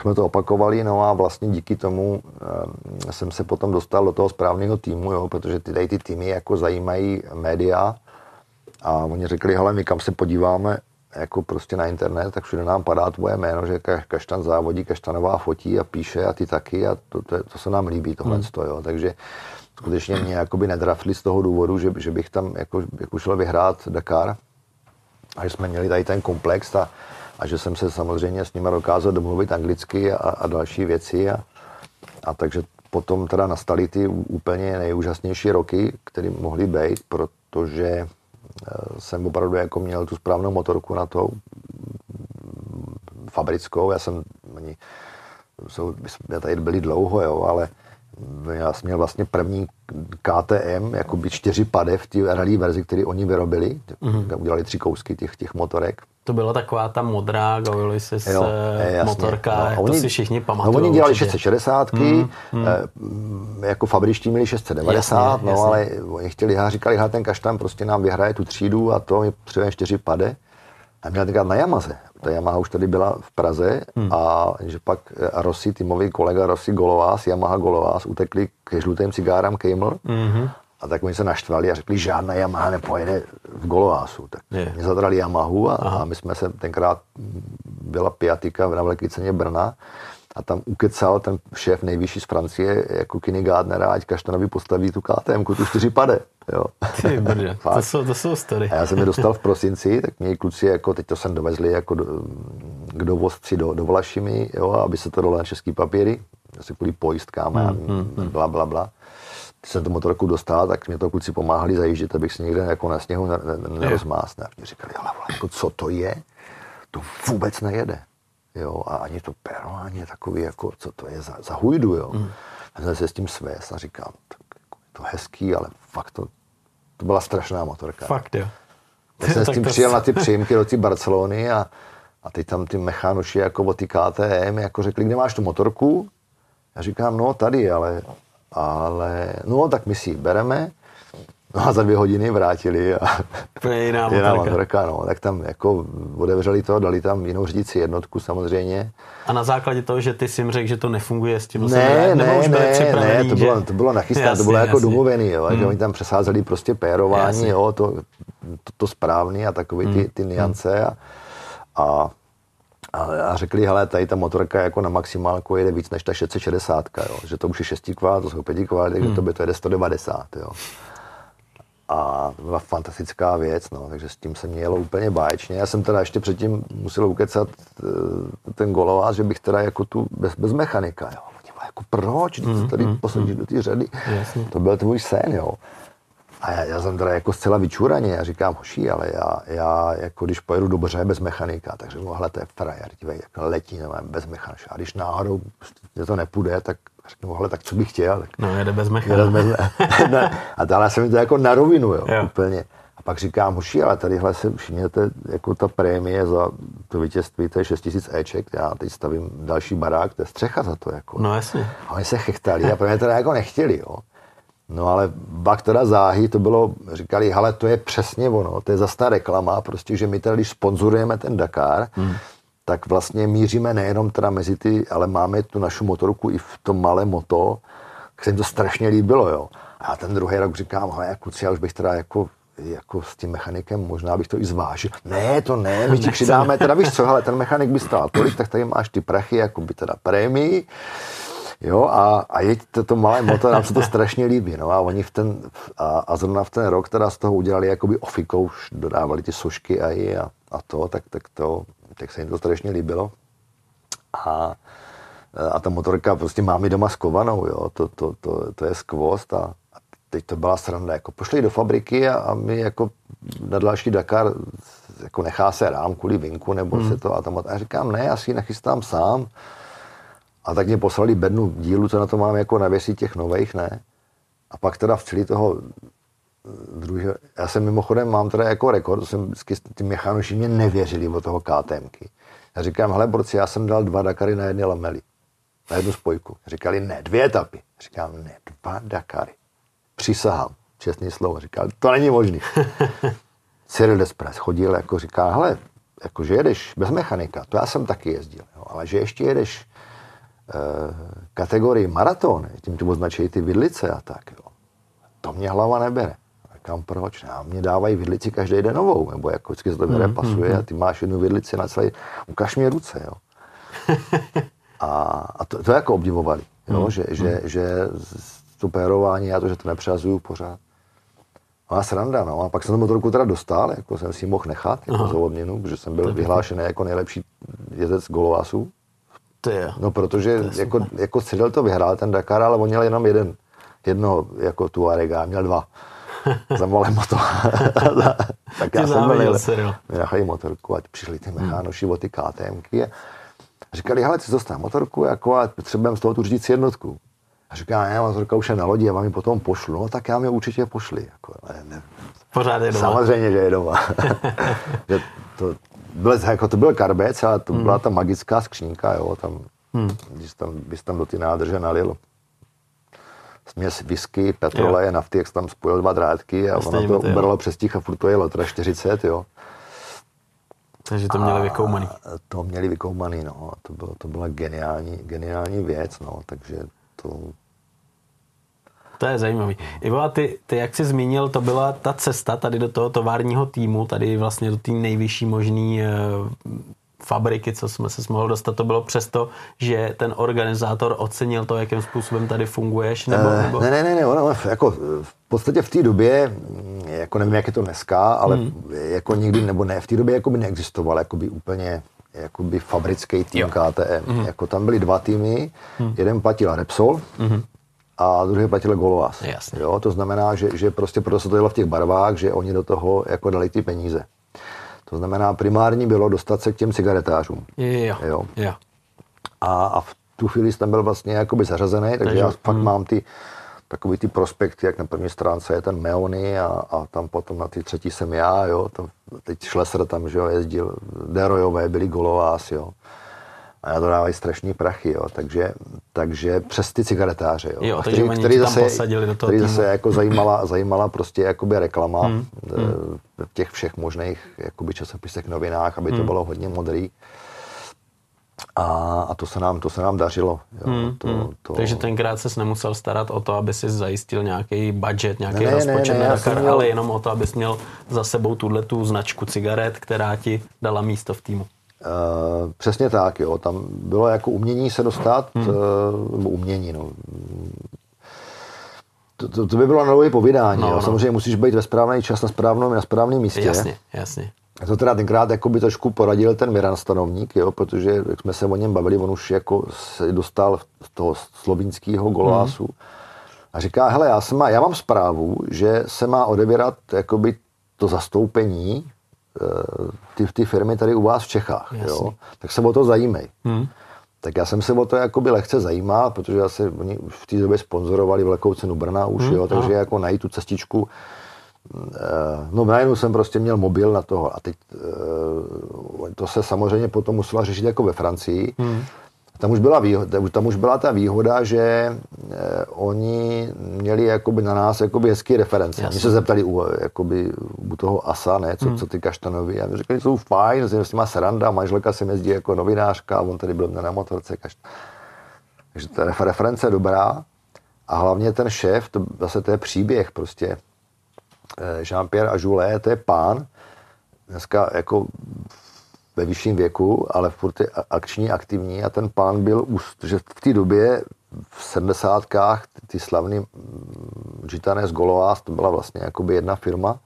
jsme to opakovali, no a vlastně díky tomu e, jsem se potom dostal do toho správného týmu, jo, protože ty, tady ty týmy jako zajímají média a oni řekli, hele, my kam se podíváme, jako prostě na internet, tak všude nám padá tvoje jméno, že Kaštan závodí, Kaštanová fotí a píše a ty taky a to, to, to se nám líbí tohle, hmm. jo. takže skutečně mě jakoby nedrafli z toho důvodu, že, že bych tam jako, jako šel vyhrát Dakar a že jsme měli tady ten komplex a, a že jsem se samozřejmě s nimi dokázal domluvit anglicky a, a další věci a, a takže potom teda nastaly ty úplně nejúžasnější roky, které mohly být, protože Eh, jsem opravdu jako měl tu správnou motorku na to, fabrickou, já jsem, oni jsou, jsme tady byli dlouho, jo, ale já jsem měl vlastně první KTM, jako by čtyři pade v té rally verzi, které oni vyrobili. Mm-hmm. Udělali tři kousky těch, těch motorek. To byla taková ta modrá Gaulisis jo, je, motorka, no, oni, to si všichni pamatují. No, oni dělali 660, mm, mm. Eh, jako fabričtí měli 690, jasně, no jasně. ale oni chtěli, já říkali, ha, ten kaštan prostě nám vyhraje tu třídu a to, my potřebujeme čtyři pade. A měl tenkrát na Yamaze. Ta Yamaha už tady byla v Praze hmm. a že pak Rossi, týmový kolega Rossi Golovás, Yamaha Golovás, utekli k žlutým cigáram Camel hmm. A tak oni se naštvali a řekli, žádná Yamaha nepojede v Golovásu. Tak je. mě zadrali Yamahu a, a my jsme se tenkrát, byla piatika na velké ceně Brna a tam ukecal ten šéf nejvyšší z Francie jako Kiny Gardnera, ať Kaštanovi postaví tu KTM, tu čtyři pade. Jo. Ty brže, to jsou, to jsou story. A já jsem je dostal v prosinci, tak mě kluci, jako teď to jsem dovezli jako do, k dovozci do, do Vlašimi, jo, aby se to dalo na český papíry, asi kvůli pojistkám a hmm, hmm, hmm. bla, bla, bla. Když jsem to motorku dostal, tak mě to kluci pomáhali zajíždět, abych si někde jako na sněhu nerozmásl. A mě říkali, ale jako co to je? To vůbec nejede jo, a ani to pero, ani takový, jako, co to je za, za hujdu, jo. Mm. A jsem se s tím svést a říkám, tak jako, je to hezký, ale fakt to, to byla strašná motorka. Fakt, jo. Já jsem s tím přijel na ty příjemky do té Barcelony a, a ty tam ty mechanoši jako o ty KTM jako řekli, kde máš tu motorku? Já říkám, no tady, ale, ale no tak my si ji bereme No a za dvě hodiny vrátili a je jiná motorka. motorka no. Tak tam jako odevřeli to, dali tam jinou řídící jednotku samozřejmě. A na základě toho, že ty jsi jim řekl, že to nefunguje s tím, ne, ne, už ne, ne, to bylo, to bylo nachystáno, to bylo jako jasně. domluvený, jo, hmm. že oni tam přesázeli prostě pérování, jasně. jo, to, to, to správný a takový ty, hmm. ty niance a, a a řekli, hele, tady ta motorka jako na maximálku jede víc než ta 660, jo, že to už je 6 kvál, to jsou 5 kvál, takže hmm. to by to jede 190, jo. A to byla fantastická věc, no, takže s tím se mě jelo úplně báječně. Já jsem teda ještě předtím musel ukecat eh, ten golová, že bych teda jako tu bez, bez mechanika, jo. Jako proč, mm, tady mm, posadíš mm. do té řady. Jasně. To byl tvůj sen, jo. A já, já jsem teda jako zcela vyčuraně, já říkám, hoší, ale já, já jako když pojedu dobře bez mechanika, takže mohle to je frajer, dívej, jak letí nevím, bez mechanika. A když náhodou to nepůjde, tak řeknu, hele, tak co bych chtěl? Tak no, jede bez mechanika. Jede bez ne, a dále se mi to jako na rovinu, jo, jo. úplně. A pak říkám, hoši, ale tadyhle se všimněte, jako ta prémie za to vítězství, to je 6000 Eček, já teď stavím další barák, to je střecha za to. Jako. No jasně. A oni se chechtali a pro mě teda jako nechtěli, jo. No ale pak teda záhy to bylo, říkali, hele, to je přesně ono, to je zase ta reklama, prostě, že my teda, když sponzorujeme ten Dakar, hmm tak vlastně míříme nejenom teda mezi ty, ale máme tu našu motorku i v tom malé moto, tak se jim to strašně líbilo, jo. A já ten druhý rok říkám, hele, kluci, já už bych teda jako jako s tím mechanikem, možná bych to i zvážil. Ne, to ne, my ti přidáme, teda víš co, hele, ten mechanik by stál tolik, tak tady máš ty prachy, jako by teda prémii, jo, a, a jeď to, to malé moto, nám se to strašně líbí, no, a oni v ten, a, a zrovna v ten rok teda z toho udělali jakoby ofikou, už dodávali ty sošky a, a, a to, tak, tak to, tak se jim to strašně líbilo. A, a ta motorka prostě máme doma skovanou, jo, to, to, to, to je skvost a, teď to byla sranda, jako pošli do fabriky a, a my jako na další Dakar jako nechá se rám kvůli vinku nebo hmm. se to a tam a říkám, ne, já si ji nachystám sám. A tak mě poslali bednu dílu, co na to mám jako navěsit těch nových, ne. A pak teda v celý toho druhý, já jsem mimochodem, mám teda jako rekord, jsem vždycky, ty mechanoši mě nevěřili od toho KTMky. Já říkám, hele, borci, já jsem dal dva Dakary na jedné lamely, na jednu spojku. Říkali, ne, dvě etapy. Říkám, ne, dva Dakary. Přisahám, čestný slovo. Říkal, to není možný. Cyril Despres chodil, jako říká, hele, jako že jedeš bez mechanika, to já jsem taky jezdil, jo, ale že ještě jedeš kategorii maraton, tím tu označují ty vidlice a tak, jo. To mě hlava nebere. Říkám, proč? A mě dávají vidlici každý den novou, nebo jako vždycky se to mm, pasuje mm, a ty máš jednu vidlici na celý, ukaž mi ruce, jo. a, a to, to jako obdivovali, jo, mm, že, mm. že, že to pérování, já to, že to nepřehazuju pořád. Má sranda, no. A pak jsem tu motorku teda dostal, jako jsem si mohl nechat jako za odměnu, protože jsem byl vyhlášený jako nejlepší jezdec golovásů. To je. No, protože to jako, jako Cyril to vyhrál ten Dakar, ale on měl jenom jeden, jedno jako Tuarega, měl dva. za malé moto. tak já jsem byl nechají motorku, ať přišli ty mechánoši hmm. o ty KTMky. A říkali, hele, ty dostal motorku, jako a potřebujeme z toho tu říct jednotku. A říká, ne, motorka už je na lodi, já vám ji potom pošlu. No tak já mi určitě pošli. Jako, ne, ne. Pořád je doma. Samozřejmě, že je doma. že to, byl, jako to byl karbec, ale to hmm. byla ta magická skřínka, jo, tam, hmm. když tam, bys tam do ty nádrže nalil směs whisky, petroleje, nafty, jak jsi tam spojil dva drátky a ono to ubralo přes těch a furt to jelo, teda 40, jo. Takže to měli vykoumaný. To měli vykoumaný, no. To, bylo, to byla geniální, geniální věc, no. Takže to... To je zajímavý. Ivo, a ty, ty, jak jsi zmínil, to byla ta cesta tady do toho továrního týmu, tady vlastně do té nejvyšší možný eh, fabriky, co jsme se mohli dostat, to bylo přesto, že ten organizátor ocenil to, jakým způsobem tady funguješ? Nebo, eh, nebo... Ne, ne, ne, ne ono, jako v podstatě v té době, mm, jako nevím, jak je to dneska, ale hmm. jako nikdy, nebo ne, v té době jako by neexistoval jako by úplně jakoby fabrický tým jo. KTM. Hmm. Jako tam byly dva týmy, hmm. jeden platil Repsol, hmm a druhý platil Golovas. Jo, to znamená, že, že prostě proto se to jelo v těch barvách, že oni do toho jako dali ty peníze. To znamená, primární bylo dostat se k těm cigaretářům. Jo, jo. jo. A, a v tu chvíli jsem byl vlastně jakoby zařazený, takže, takže já fakt hmm. mám ty takový ty prospekty, jak na první stránce je ten Meony a, a tam potom na ty třetí jsem já, jo, to, teď Schlesser tam, že jo, jezdil, Derojové byli Golovás, jo a na to dávají strašný prachy, jo. Takže, takže přes ty cigaretáře, jo. jo který, který, zase, do toho který zase jako zajímala, zajímala prostě jakoby reklama hmm. hmm. v těch všech možných jakoby časopisech, novinách, aby hmm. to bylo hodně modrý. A, a to, se nám, to se nám dařilo. Jo. Hmm, to, hmm. To... Takže tenkrát ses nemusel starat o to, aby si zajistil nějaký budget, nějaký ne, rozpočet ne, ne, na Dakar, měl... ale jenom o to, abys měl za sebou tuhle tu značku cigaret, která ti dala místo v týmu. Uh, přesně tak, jo. Tam bylo jako umění se dostat, hmm. uh, nebo umění, no. To, to, to by bylo na nové povídání. No, jo. No. Samozřejmě musíš být ve správný čas na správném, na správném místě. Jasně, jasně. A to teda tenkrát jako by trošku poradil ten Miran stanovník, jo, protože jak jsme se o něm bavili, on už jako se dostal z toho slovinského golásu hmm. a říká, hele, já, jsem má, já mám zprávu, že se má odebírat jakoby to zastoupení Eh, ty, ty firmy tady u vás v Čechách, jo, tak se o to zajímej. Hmm. Tak já jsem se o to jakoby lehce zajímal, protože asi oni v té době sponzorovali velkou cenu Brna už, hmm. jo, takže aha. jako najít tu cestičku. Eh, no najednou jsem prostě měl mobil na toho a teď eh, to se samozřejmě potom musela řešit jako ve Francii. Hmm tam už byla, výhoda, tam už byla ta výhoda, že eh, oni měli jakoby na nás jakoby hezký reference. Oni se zeptali u, jakoby, u toho Asa, ne, co, hmm. co ty kaštanovi. A mi řekli, že jsou fajn, s nimi sranda, manželka se jezdí jako novinářka a on tady byl na motorce. Kaštan. Takže ta reference je dobrá. A hlavně ten šéf, to zase to je příběh prostě. Eh, Jean-Pierre a Jules, to je pán, dneska jako ve vyšším věku, ale furt je akční, aktivní a ten pán byl, že v té době v sedmdesátkách ty slavný Gitané z Golovás, to byla vlastně jakoby jedna firma,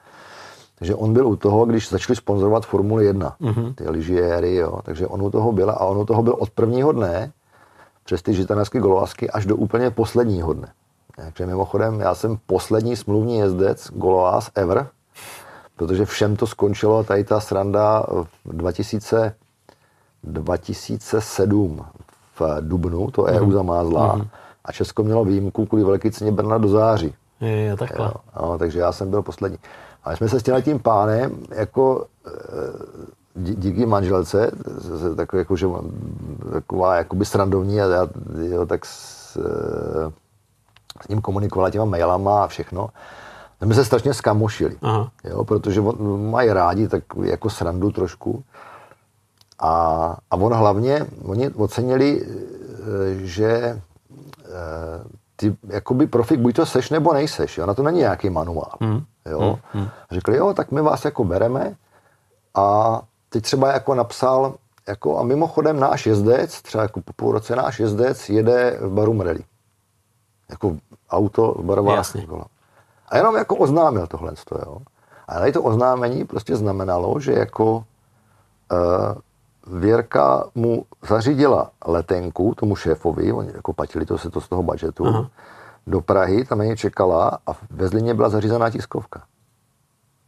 takže on byl u toho, když začali sponzorovat Formuli 1, mm-hmm. ty lyžiéry, jo, takže on u toho byl a on u toho byl od prvního dne přes ty žitaneské golovásky až do úplně posledního dne. Takže mimochodem, já jsem poslední smluvní jezdec Goloás ever, protože všem to skončilo, tady ta sranda v 2000, 2007 v Dubnu, to EU mm. zamázla mm. a Česko mělo výjimku kvůli velké ceně Brna do září. Je, je takhle. Jo, no, takže já jsem byl poslední. Ale jsme se s tím pánem jako eh, díky manželce, takový, jako, že taková jakoby srandovní a já jo, tak s, eh, s ním komunikovala těma mailama a všechno. A my se strašně skamošili, Aha. jo, protože on, mají rádi tak jako srandu trošku. A, a on hlavně, oni ocenili, eh, že eh, ty jakoby profik buď to seš nebo nejseš, jo? na to není nějaký manuál. Hmm. Jo? Hmm. A řekli, jo, tak my vás jako bereme a teď třeba jako napsal, jako a mimochodem náš jezdec, třeba jako po půl roce náš jezdec jede v Barum Rally. Jako auto, barová Jasně. kola. A jenom jako oznámil tohle, jo. A tady to oznámení prostě znamenalo, že jako uh, Věrka mu zařídila letenku, tomu šéfovi, oni jako platili to se to z toho budžetu, Aha. do Prahy, tam na čekala a ve Zlině byla zařízená tiskovka.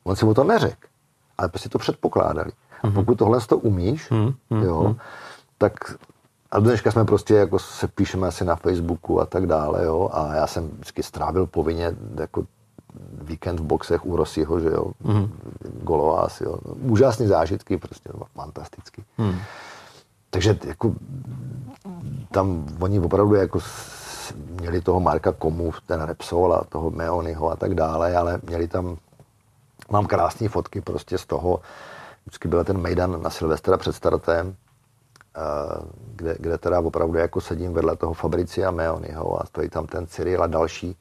On si mu to neřekl, ale prostě to předpokládali. A mhm. pokud tohle to umíš, mm, mm, jo, mm. tak a dneška jsme prostě jako se píšeme asi na Facebooku a tak dále, jo, a já jsem vždycky strávil povinně jako víkend v boxech u Rosího, že jo, mm. Golovás, jo, úžasné zážitky, prostě fantastický. Mm. Takže jako tam oni opravdu jako měli toho Marka Komu, ten Repsol a toho Meonyho a tak dále, ale měli tam, mám krásné fotky prostě z toho, vždycky byl ten Mejdan na Silvestra před startem, eh, kde, kde teda opravdu jako sedím vedle toho Fabricia Meonyho a stojí tam ten Cyril a další.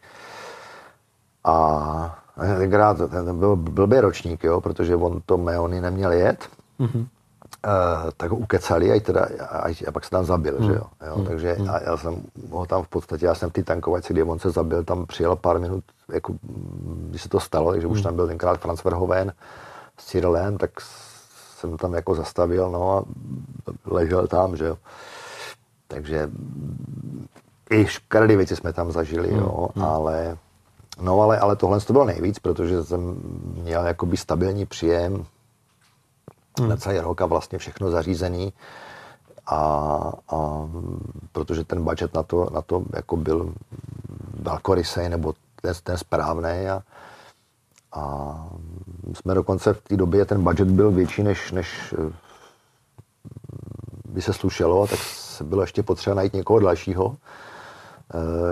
A tenkrát ten byl blbý ročník, jo, protože on to Meony neměl jet, mm-hmm. Uh, tak ho ukecali a, teda, a, a pak se tam zabil, mm. že jo. jo mm. Takže mm. a já jsem ho tam v podstatě, já jsem v té tankovačce, kdy on se zabil, tam přijel pár minut, jako, když se to stalo, takže mm. už tam byl tenkrát Franz Verhoeven s Cyrilem, tak jsem tam jako zastavil, no a ležel tam, že jo. Takže i škaredý věci jsme tam zažili, hmm. jo, hmm. ale no ale, ale tohle to bylo nejvíc, protože jsem měl jakoby stabilní příjem hmm. na celý rok a vlastně všechno zařízený a, a protože ten budget na to, na to jako byl velkorysej nebo ten, ten správný a, a jsme dokonce v té době, ten budget byl větší, než, než eh, by se slušelo, tak bylo ještě potřeba najít někoho dalšího,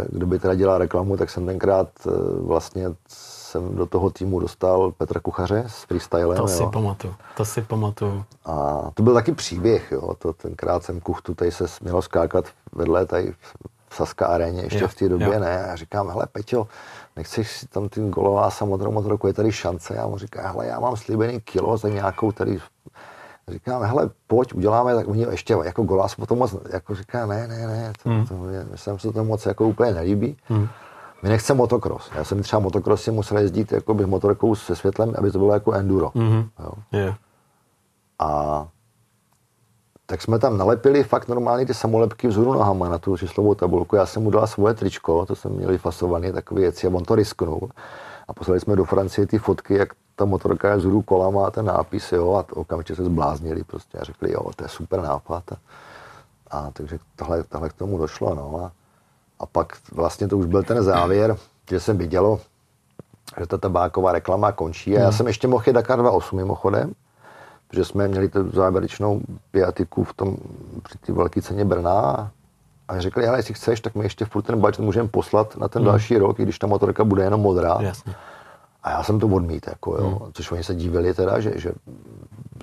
kdo by teda dělal reklamu, tak jsem tenkrát eh, vlastně jsem do toho týmu dostal Petra Kuchaře s freestylem. To si jo. pamatuju, to si pamatuju. A to byl taky příběh, jo. To tenkrát jsem kuchtu, tady se smělo skákat vedle tady v Saska aréně, ještě jo, v té době jo. ne. A říkám, hele Peťo, nechceš si tam tím golová samotnou motorku, je tady šance. Já mu říkám, hele, já mám slíbený kilo za nějakou tady Říkám, hele, pojď, uděláme, tak oni ještě jako golás potom moc, jako říká, ne, ne, ne, to, mm. to, myslím, se to moc jako úplně nelíbí. Mm. My nechceme motocross. Já jsem třeba motocrossy musel jezdit jako bych motorkou se světlem, aby to bylo jako enduro. Mm-hmm. Jo. Yeah. A tak jsme tam nalepili fakt normálně ty samolepky vzhůru nohama na tu číslovou tabulku. Já jsem mu dal svoje tričko, to jsem měli fasované takové věci a on to risknul. A poslali jsme do Francie ty fotky, jak ta motorka je vzhůru kola, má ten nápis, jo, a okamžitě se zbláznili prostě a řekli, jo, to je super nápad. A, a takže tohle, tohle k tomu došlo, no. A, a pak vlastně to už byl ten závěr, že jsem viděl, že ta tabáková reklama končí. A já hmm. jsem ještě mohl jít Dakar 2.8 mimochodem, protože jsme měli tu závěrečnou piatiku v tom, při té velké ceně Brna a řekli, ale jestli chceš, tak my ještě furt ten budget můžeme poslat na ten hmm. další rok, i když ta motorka bude jenom modrá. Jasně. A já jsem to odmít, jako, jo. Hmm. což oni se divili teda, že, že,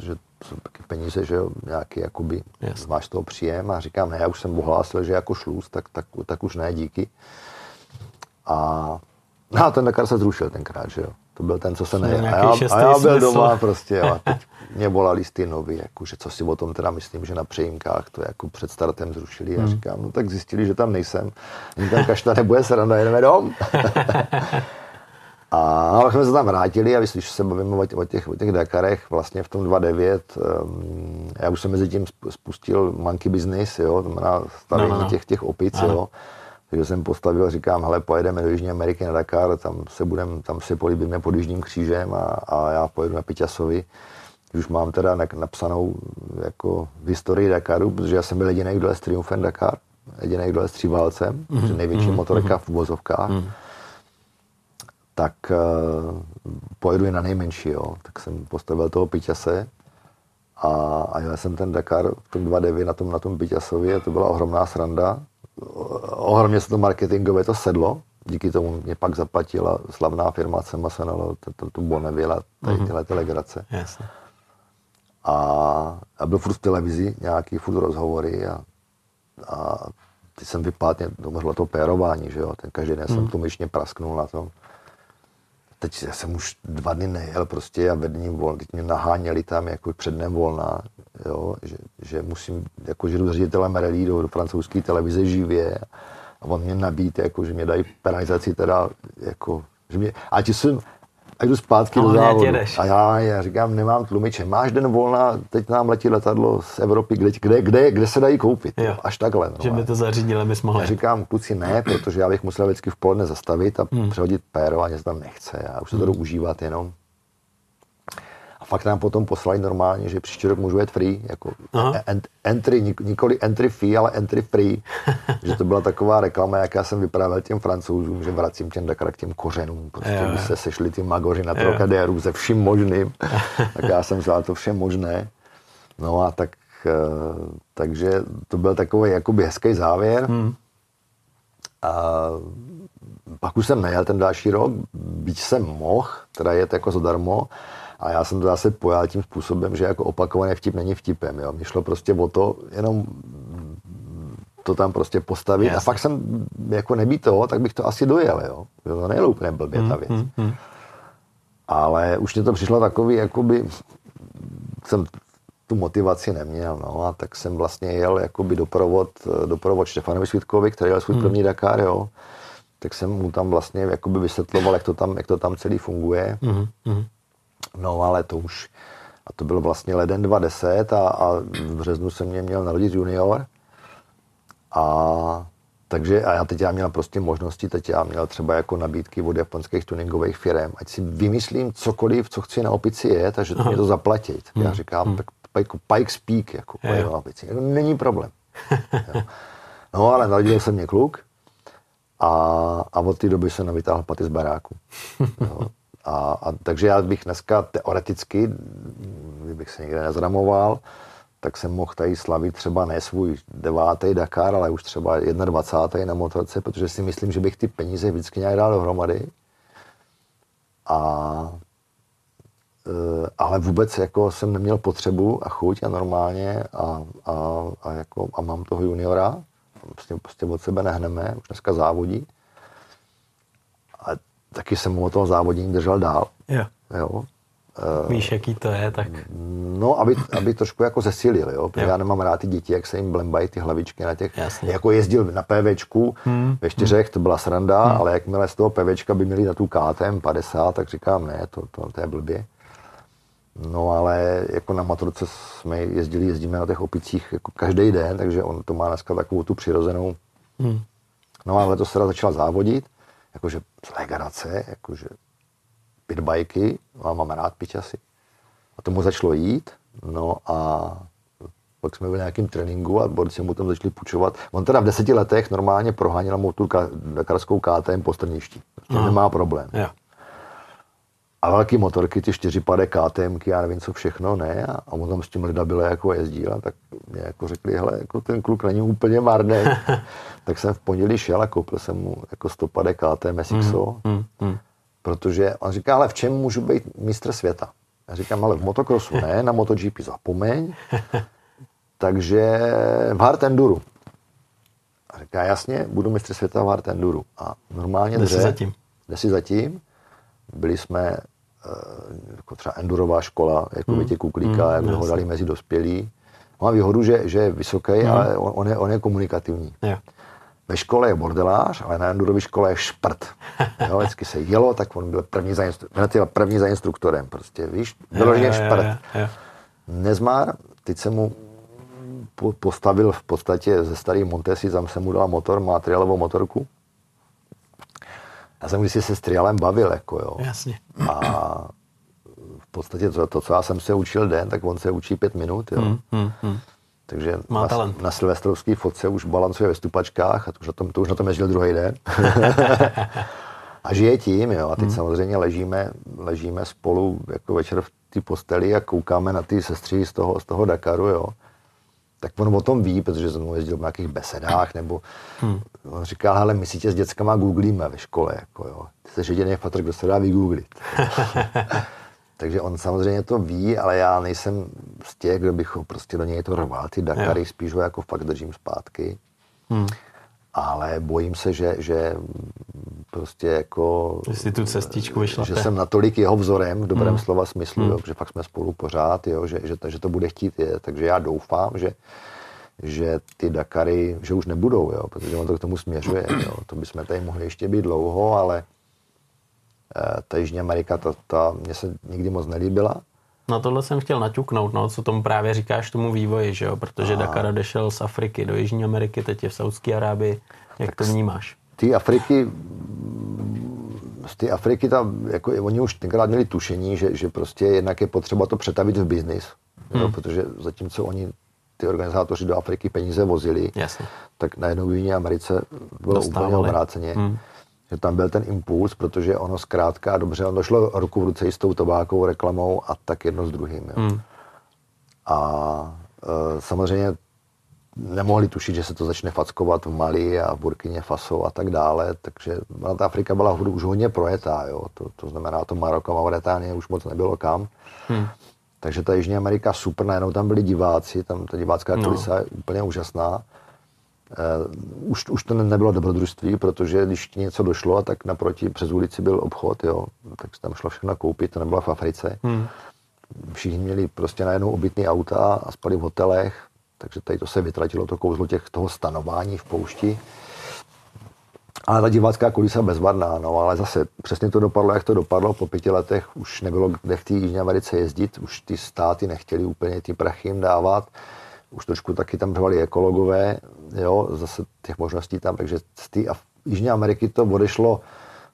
že jsou taky peníze, že jo, nějaký, jakoby, yes. máš toho příjem a říkám, ne, já už jsem ohlásil, že jako šluz, tak, tak, tak už ne, díky. A, no a ten Dakar se zrušil tenkrát, že jo. To byl ten, co se ne... A já, a já byl smysl. doma prostě a teď mě volali z ty nový, jako, že co si o tom teda myslím, že na přejímkách to jako před startem zrušili. Hmm. A říkám, no tak zjistili, že tam nejsem. Tam kašta nebude sranda, jedeme dom. A pak jsme se tam vrátili a když se bavíme o těch, o těch, o těch Dakarech, vlastně v tom 2.9, um, já už jsem mezi tím spustil monkey business, jo, to znamená stavění no, no, no. těch, těch opic, no. jo. Takže jsem postavil, říkám, hele, pojedeme do Jižní Ameriky na Dakar, tam se, budem, tam se políbíme pod Jižním křížem a, a já pojedu na Piťasovi. Už mám teda napsanou jako v historii Dakaru, protože já jsem byl jediný, kdo je s Triumfem Dakar, jediný, kdo je s tříválcem, mm-hmm. největší mm-hmm. motorka v uvozovkách. Mm-hmm. Tak uh, pojedu i na nejmenší, jo. Tak jsem postavil toho Piťase a, a jel jsem ten Dakar v tom 2.9 na tom, na tom Piťasovi a to byla ohromná sranda ohromně se to marketingové to sedlo, díky tomu mě pak zaplatila slavná firma Semasonalo, tu Bonneville a tady mhm. tyhle telegrace. Jasně. A, a byl furt v televizi, nějaký furt rozhovory a, a teď jsem vypadl, to to pérování, že jo, ten každý den jsem mhm. to myšně prasknul na tom. Teď já jsem už dva dny nejel prostě a ve dní volna, teď mě naháněli tam jako před dnem volna, jo, že, že, musím, jako že jdu ředitelem relí do, do francouzské televize živě a on mě nabít, jako, že mě dají penalizaci teda, jako, že mě, a ti jsem, a jdu zpátky no, do závodu. A já, já říkám, nemám tlumiče. Máš den volna, teď nám letí letadlo z Evropy, kde, kde, kde, kde se dají koupit. Jo. Až takhle. No. Že by to zařídili, my mohli. Já říkám, kluci ne, protože já bych musel vždycky v poledne zastavit a hmm. přehodit péro a něco tam nechce. Já už se to hmm. jdu užívat jenom fakt nám potom poslali normálně, že příští rok můžu jet free, jako ent, entry, nikoli entry fee, ale entry free. že to byla taková reklama, jak já jsem vyprávěl těm francouzům, že vracím těm Dakar k těm kořenům. Prostě by se sešli ty magoři na Trocadéru se vším možným. tak já jsem vzal to vše možné. No a tak, eh, takže to byl takový jakoby hezký závěr. Hmm. A pak už jsem nejel ten další rok, byť jsem mohl, teda jet jako zadarmo, a já jsem to zase pojal tím způsobem, že jako opakovaný vtip není vtipem. Jo. Mně šlo prostě o to, jenom to tam prostě postavit. Jasně. A fakt jsem, jako nebýt toho, tak bych to asi dojel. Jo. To nejelo úplně blbě ta hmm, věc. Hmm, hmm. Ale už mě to přišlo takový, jakoby jsem tu motivaci neměl, no, a tak jsem vlastně jel jakoby doprovod, doprovod Štefanovi Svitkovi, který jel svůj hmm. první Dakar, jo, tak jsem mu tam vlastně jakoby vysvětloval, jak to tam, jak to tam celý funguje. Hmm. Hmm. No ale to už, a to byl vlastně leden 2010 a, a v březnu se mě měl narodit junior. A takže a já teď já měl prostě možnosti, teď já měl třeba jako nabídky od japonských tuningových firm, ať si vymyslím cokoliv, co chci na opici je, takže to mě to zaplatí. Tak já hmm. říkám, hmm. tak jako Pike Speak, jako na opici. Jako, není problém. no ale narodil se mě kluk a, a od té doby jsem navytáhl paty z baráku. Jo. A, a takže já bych dneska teoreticky, kdybych se někde nezramoval, tak jsem mohl tady slavit třeba ne svůj devátý Dakar, ale už třeba 21. na motorce, protože si myslím, že bych ty peníze vždycky nějak dal dohromady. A, e, ale vůbec jako jsem neměl potřebu a chuť a normálně a, a, a, jako, a mám toho juniora, prostě, prostě od sebe nehneme, už dneska závodí taky jsem mu o toho závodění držel dál. Jo. jo. Uh, Víš, jaký to je, tak... No, aby, aby trošku jako zesilil, jo, protože jo. já nemám rád ty děti, jak se jim blembají ty hlavičky na těch, Jasně. jako jezdil na PVčku, hmm. ve čtyřech, to byla sranda, hmm. ale jakmile z toho PVčka by měli na tu KTM 50, tak říkám, ne, to, to, to je blbě. No ale jako na motorce jsme jezdili, jezdíme na těch opicích jako každý den, takže on to má dneska takovou tu přirozenou. Hmm. No ale to se začal závodit jakože legrace, jakože pitbajky, a mám rád pičasy. A tomu začalo jít, no a pak jsme byli na nějakém tréninku a borci mu tam začali půjčovat. On teda v deseti letech normálně proháněl motorku dakarskou KTM po strništi. Prostě nemá problém. Yeah a velké motorky, ty čtyřipade KTMky, já nevím co všechno, ne, a, a on tam s tím lidem bylo jako jezdil, tak mě jako řekli, hele, jako ten kluk není úplně marný. tak jsem v pondělí šel a koupil jsem mu jako stopade KTM SXO, mm, mm, mm. protože on říká, ale v čem můžu být mistr světa? Já říkám, ale v motokrosu ne, na MotoGP zapomeň, takže v hard enduru. A říká, jasně, budu mistr světa v hard enduru. A normálně jde si zatím. Jde si zatím byli jsme eh, jako třeba endurová škola, jako mm. Kuklíka, mm, jak ho dali mezi dospělí. Má výhodu, že, že je vysoký, mm. ale on, on, je, on je komunikativní. Yeah. Ve škole je bordelář, ale na endurové škole je šprt. Jo, vždycky se jelo, tak on byl první za, instru- první za instruktorem. Prostě, víš, vyloženě šprt. Yeah, yeah, yeah. Nezmár, teď se mu po, postavil v podstatě ze starý Montesi, tam jsem mu dal motor, má trialovou motorku. Já jsem když se s trialem bavil, jako jo. Jasně. A v podstatě to, to, co já jsem se učil den, tak on se učí pět minut, jo. Hmm, hmm, hmm. Takže Má na, talent. na silvestrovský fotce už balancuje ve stupačkách a to už na tom, to už na tom jezdil druhý den. a žije tím, jo. A teď hmm. samozřejmě ležíme, ležíme spolu jako večer v té posteli a koukáme na ty sestři z toho, z toho Dakaru, jo. Tak on o tom ví, protože jsem jezdil v nějakých besedách, nebo hmm. on říkal, hele, my si tě s dětskama googlíme ve škole, jako jo. Ty jsi jediný fatr, kdo se dá vygooglit. Takže on samozřejmě to ví, ale já nejsem z těch, kdo bych ho prostě do něj to rval, ty Dakary, Jo. spíš ho jako fakt držím zpátky. Hmm. Ale bojím se, že, že prostě jako... Že si tu cestičku že vyšlape. jsem natolik jeho vzorem v dobrém Hmm. slova smyslu, Hmm. jo, že fakt jsme spolu pořád, jo, že, že, to, že to bude chtít je. Takže já doufám, že, že ty Dakary, že už nebudou, jo, protože on to k tomu směřuje. Jo. To bychom tady mohli ještě být dlouho, ale eh, ta Jižní Amerika, ta, ta mě se nikdy moc nelíbila. Na tohle jsem chtěl naťuknout, no, co tomu právě říkáš tomu vývoji, že jo? Protože Dakar odešel z Afriky do Jižní Ameriky, teď je v Saudské Arábii. Jak to vnímáš? Ty Afriky, z té Afriky tam, jako oni už tenkrát měli tušení, že, že prostě jednak je potřeba to přetavit v biznis, hmm. jo, protože zatímco oni, ty organizátoři do Afriky peníze vozili, Jasně. tak najednou v Jižní Americe bylo Dostávali. úplně obráceně. Hmm. Že tam byl ten impuls, protože ono zkrátka a dobře, ono šlo ruku v ruce i s tou tobákovou reklamou a tak jedno s druhým. Jo. Hmm. A e, samozřejmě nemohli tušit, že se to začne fackovat v Mali a v Burkině Faso a tak dále, takže ta Afrika byla už hodně projetá, jo. To, to znamená, to Maroko, Mauritánie už moc nebylo kam. Hmm. Takže ta Jižní Amerika super, najednou tam byli diváci, tam ta divácká No. kulisa je úplně úžasná. Uh, už, už to ne- nebylo dobrodružství, protože když ti něco došlo, tak naproti přes ulici byl obchod, jo, tak se tam šlo všechno koupit, to nebylo v Africe. Hmm. Všichni měli prostě najednou obytný auta a spali v hotelech, takže tady to se vytratilo, to kouzlo těch, toho stanování v poušti. Ale ta divácká kulisa bezvadná, no, ale zase přesně to dopadlo, jak to dopadlo. Po pěti letech už nebylo kde v té Jižní Americe jezdit, už ty státy nechtěli úplně ty prachy jim dávat. Už trošku taky tam řvali ekologové, jo, zase těch možností tam, takže z té Jižní Ameriky to odešlo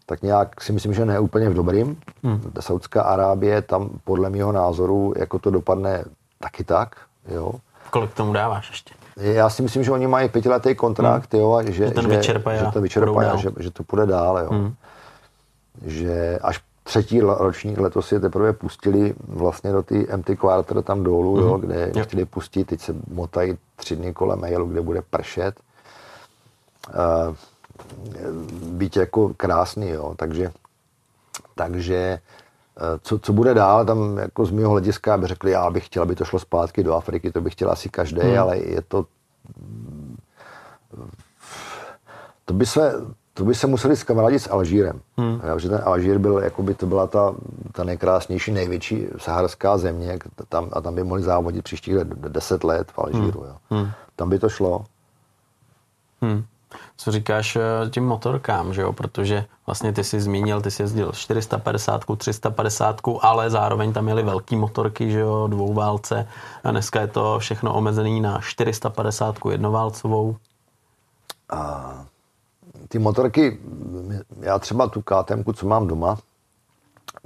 tak nějak si myslím, že ne úplně v dobrým. Hmm. Saudská Arábie tam podle mého názoru jako to dopadne taky tak, jo. Kolik tomu dáváš ještě? Já si myslím, že oni mají pětiletý kontrakt, jo, a že, Že ten vyčerpají že a to vyčerpají a že, že to půjde dál, jo. Hmm. Že až třetí ročník letos je teprve pustili vlastně do ty MT Quarter tam dolů, jo, kde je Jo. chtěli pustit, teď se motají tři dny kolem mailu, kde bude pršet. Uh, být jako krásný, jo, takže, takže eh, co, co bude dál, tam jako z mého hlediska by řekli, já bych chtěl, aby to šlo zpátky do Afriky, to bych chtěl asi každý, hmm. ale je to to by se, to by se museli skamarádit s Alžírem. Hmm. Že ten Alžír byl, jakoby to byla ta, ta nejkrásnější, největší saharská země tam, a tam by mohli závodit příštích de- de- deset let v Alžíru. Jo. Hmm. Tam by to šlo. Hmm. Co říkáš eh, tím motorkám, že jo? Protože vlastně ty jsi zmínil, ty jsi jezdil 450, 350, ale zároveň tam měly velký motorky, že jo, dvouválce. A dneska je to všechno omezený na 450 jednoválcovou. A ty motorky, já třeba tu KTM, co mám doma,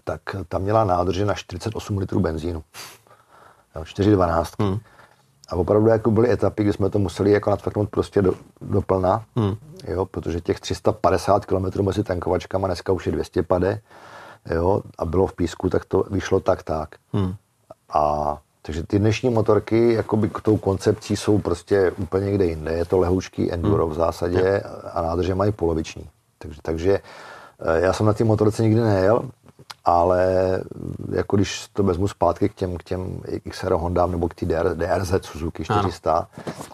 tak tam měla nádrže na 48 litrů benzínu. Jo, 4,12. Hmm. A opravdu jako byly etapy, kdy jsme to museli jako nadfaknout prostě do, do plna, hmm. jo, protože těch 350 km mezi tankovačkama dneska už je 200 pade, jo, a bylo v písku, tak to vyšlo tak tak. Hmm. A takže ty dnešní motorky jakoby k tou koncepcí jsou prostě úplně někde jinde. Je to lehoučký enduro v zásadě a nádrže mají poloviční. Takže, takže eh, já jsem na té motorce nikdy nejel, ale jako když to vezmu zpátky k těm, k těm XR Hondám nebo k té DR, DRZ Suzuki 400, ano.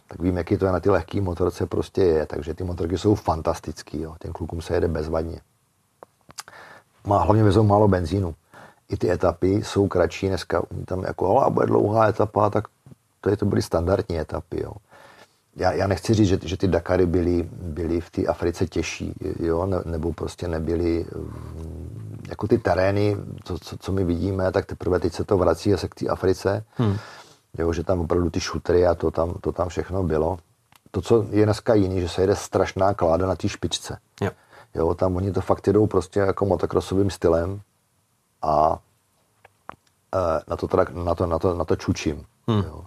tak vím, jaký to je na ty lehké motorce prostě je. Takže ty motorky jsou fantastický. Jo. Těm klukům se jede bezvadně. Má hlavně vezou málo benzínu i ty etapy jsou kratší dneska. Tam jako, ale bude dlouhá etapa, tak to, je, to byly standardní etapy. Jo. Já, já nechci říct, že, že ty Dakary byly, byly v té Africe těžší, jo, ne, nebo prostě nebyly mm, jako ty terény, co, co, co my vidíme, tak teprve teď se to vrací zase k té Africe. Hmm. jo, že tam opravdu ty šutry a to tam, to tam všechno bylo. To, co je dneska jiný, že se jede strašná kláda na té špičce. Jo. Jo, tam oni to fakt jedou prostě jako motokrosovým stylem a e, na to, teda, na to, na to, na to čučím. Hmm. Jo.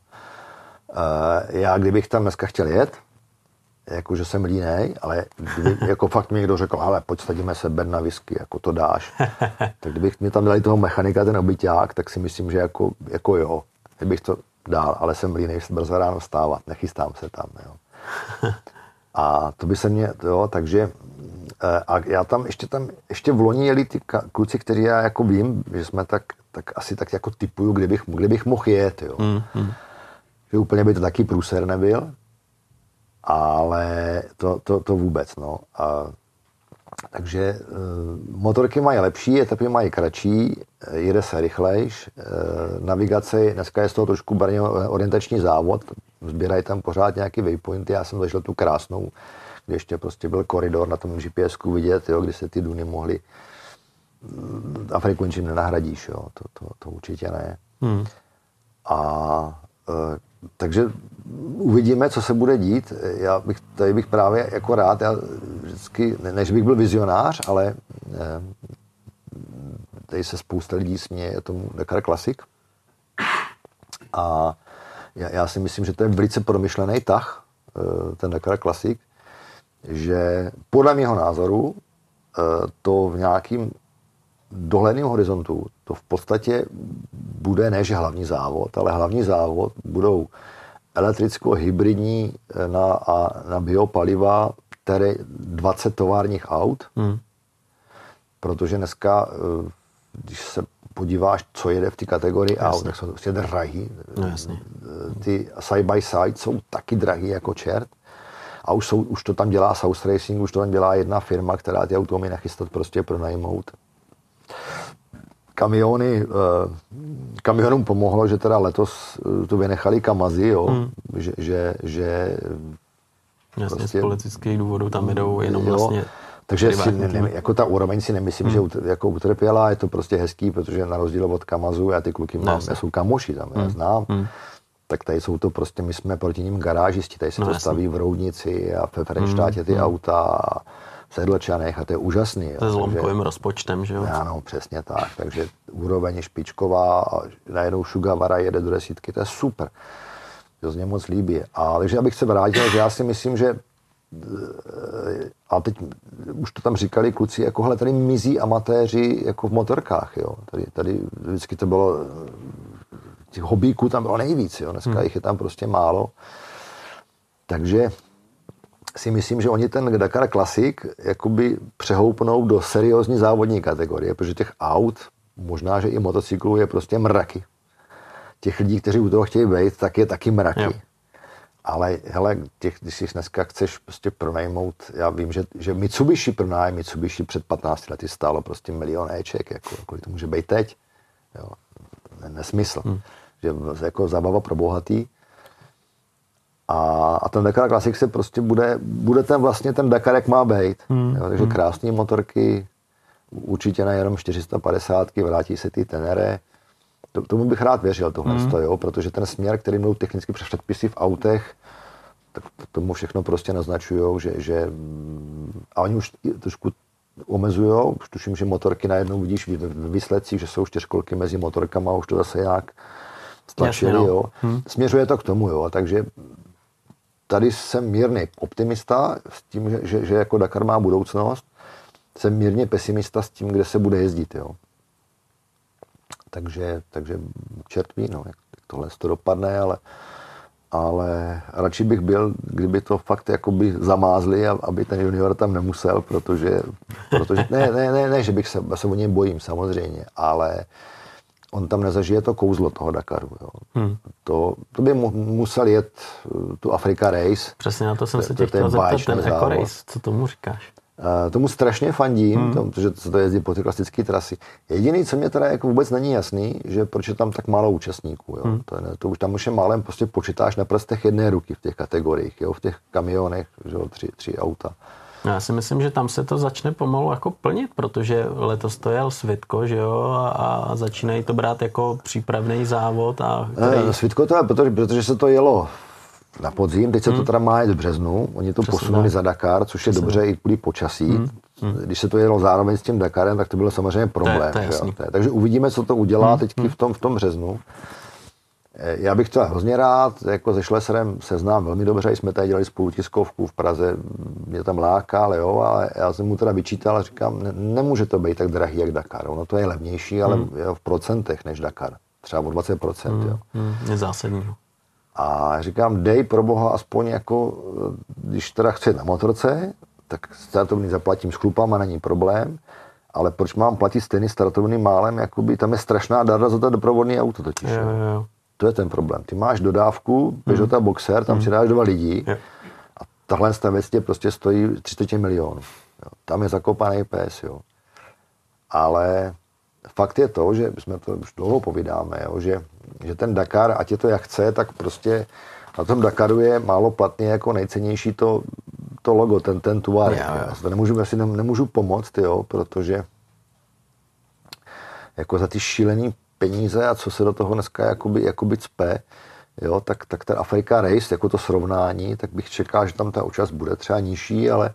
E, já kdybych tam dneska chtěl jet, jako že jsem línej, ale kdyby, jako fakt mi někdo řekl, ale pojď se ber na whisky, jako to dáš. tak kdybych mi tam dali toho mechanika, ten obyťák, tak si myslím, že jako, jako jo, kdybych to dál, ale jsem línej brzo ráno stávat, nechystám se tam, jo. A to by se mě, jo, takže a já tam ještě tam, ještě v loni jeli ty kluci, kteří já jako vím, že jsme tak, tak asi tak jako typuju, kdybych, kdybych mohl jet, jo. Mm, mm. Že úplně by to taky průser nebyl, ale to, to, to vůbec, no. A, takže uh, motorky mají lepší, etapy mají kratší, jede se rychlejš, navigace, dneska je z toho trošku barně orientační závod, sbírají tam pořád nějaký waypointy, já jsem zažil tu krásnou, ještě prostě byl koridor na tom GPSku vidět, jo, kdy se ty duny mohly mm, Afriku ničím nenahradíš, jo, to, to, to určitě ne. Hmm. A e, takže uvidíme, co se bude dít. Já bych, tady bych právě jako rád, já vždycky, než bych byl vizionář, ale eh, tady se spousta lidí směje tomu Dakar Classic. A já, já si myslím, že to je velice promyšlený tah, eh, ten Dakar Classic, že podle mého názoru eh, to v nějakým dohledným horizontu to v podstatě bude ne, že hlavní závod, ale hlavní závod budou elektricko-hybridní eh, na, a na biopaliva, které 20 továrních aut, hmm. protože dneska, eh, když se podíváš, co jede v té kategorii jasně. aut, tak jsou prostě drahý. No, jasně. Ty side by side jsou taky drahý jako čert. A už, jsou, už to tam dělá South Racing, už to tam dělá jedna firma, která ty auto umí nachystat prostě pronajmout kamiony, eh, kamionům pomohlo, že teda letos eh, tu vynechali kamazy, jo, hmm. že, že, že Jasně, prostě, z politických důvodů tam jedou jenom jo, vlastně takže si, ne, ne, jako ta úroveň si nemyslím, hmm. že jako utrpěla, je to prostě hezký, protože na rozdíl od Kamazu, já ty kluky mám, já jsou kamoši tam, hmm. já znám, hmm. Tak tady jsou to prostě, my jsme proti ním garážisti, tady se no, to jasný. staví v Roudnici a ve Frenštátě ty hmm. auta a Sedlčanech a to je úžasný. Se zlomkovým rozpočtem, že jo? Ano, přesně tak. Takže úroveň je špičková a najednou Šugavara jede do desítky, to je super. To se mě moc líbí. A takže abych se vrátil, že já si myslím, že a teď už to tam říkali kluci, jako hele, tady mizí amatéři jako v motorkách, jo. Tady, tady vždycky to bylo, těch hobíků tam bylo nejvíc, jo. Dneska hmm. jich je tam prostě málo. Takže si myslím, že oni ten Dakar Classic jakoby přehoupnou do seriózní závodní kategorie, protože těch aut, možná, že i motocyklů je prostě mraky. Těch lidí, kteří u toho chtějí být, tak je taky mraky. Jo. Ale hele, těch, když si dneska chceš prostě pronajmout, já vím, že, že Mitsubishi pronájem, Mitsubishi před 15 lety stálo prostě milion éček, jako, kolik to může být teď. Jo. Nesmysl. Hmm. Že jako zábava pro bohatý. A, a ten Dakar Classic se prostě bude, bude ten vlastně ten Dakar, jak má být. Hmm. Jo, takže hmm. krásné motorky, určitě nejenom 450, vrátí se ty Tenere. To, tomu bych rád věřil, tohle, hmm. jo, protože ten směr, který mnou technicky předpisy v autech, tak tomu všechno prostě naznačují, že, že a oni už trošku omezují, tuším, že motorky najednou vidíš v výsledcích, že jsou čtyřkolky mezi motorkama, už to zase nějak stlačili, Jasně, no. jo. Hmm. Směřuje to k tomu, jo, takže tady jsem mírný optimista s tím, že, že, že jako Dakar má budoucnost. Jsem mírně pesimista s tím, kde se bude jezdit. Jo. Takže, takže čert ví, no, jak tohle to dopadne, ale, ale radši bych byl, kdyby to fakt jakoby zamázli, aby ten junior tam nemusel, protože, protože ne, ne, ne, ne, že bych se, se o něj bojím samozřejmě, ale on tam nezažije to kouzlo toho Dakaru. Jo. Hmm. To, to by mu, musel jet uh, tu Afrika Race. Přesně na to jsem se tě chtěl zeptat, ten Eco Race, co tomu říkáš? Tomu strašně fandím, hmm. tomu, protože se to jezdí po ty klasické trasy. Jediný, co mě teda jako vůbec není jasný, že proč je tam tak málo účastníků. Jo? Hmm. To, je, to už tam už je málem prostě počítáš na prstech jedné ruky v těch kategoriích, jo? v těch kamionech, že jo? Tři, tři auta. Já si myslím, že tam se to začne pomalu jako plnit, protože letos to jel Svitko, že jo, a, a začínají to brát jako přípravný závod. A který... Ne, Svitko to je, protože, protože se to jelo na podzim, teď se hmm. to teda má jít v březnu, oni to Přesně posunuli tak. za Dakar, což je Přesně dobře i kvůli počasí. Hmm. Hmm. Když se to jelo zároveň s tím Dakarem, tak to bylo samozřejmě problém. To je, to je že? Takže uvidíme, co to udělá hmm. teď v tom, v tom březnu. Eh, já bych to hrozně rád, jako se Šleserem se znám velmi dobře, jsme tady dělali spolu tiskovku v Praze, mě tam láká, ale jo, ale já jsem mu teda vyčítal a říkám, ne, nemůže to být tak drahý jak Dakar, ono to je levnější, ale hmm. v procentech než Dakar, třeba o 20%, hmm. jo. Hmm. Je zásadní. A říkám, dej pro boha aspoň jako, když teda chci na motorce, tak startovný zaplatím s chlupama, není problém, ale proč mám platit stejný startovný málem, jakoby tam je strašná darda za to doprovodný auto totiž. Jo, jo. To je ten problém. Ty máš dodávku, Peugeota mm. Boxer, tam mm. si dáš dva lidi jo. a tahle věc tě prostě stojí 30 milionů. Jo. Tam je zakopaný pes, jo. Ale fakt je to, že jsme to už dlouho povídáme, jo, že, že ten Dakar, ať je to jak chce, tak prostě na tom Dakaru je málo platně jako nejcennější to, to logo, ten, ten tuár. Já to nemůžu, asi nemůžu pomoct, jo, protože jako za ty šílený peníze a co se do toho dneska jakoby, jakoby cpe, jo, tak, tak ten Afrika Race, jako to srovnání, tak bych čekal, že tam ta účast bude třeba nižší, ale,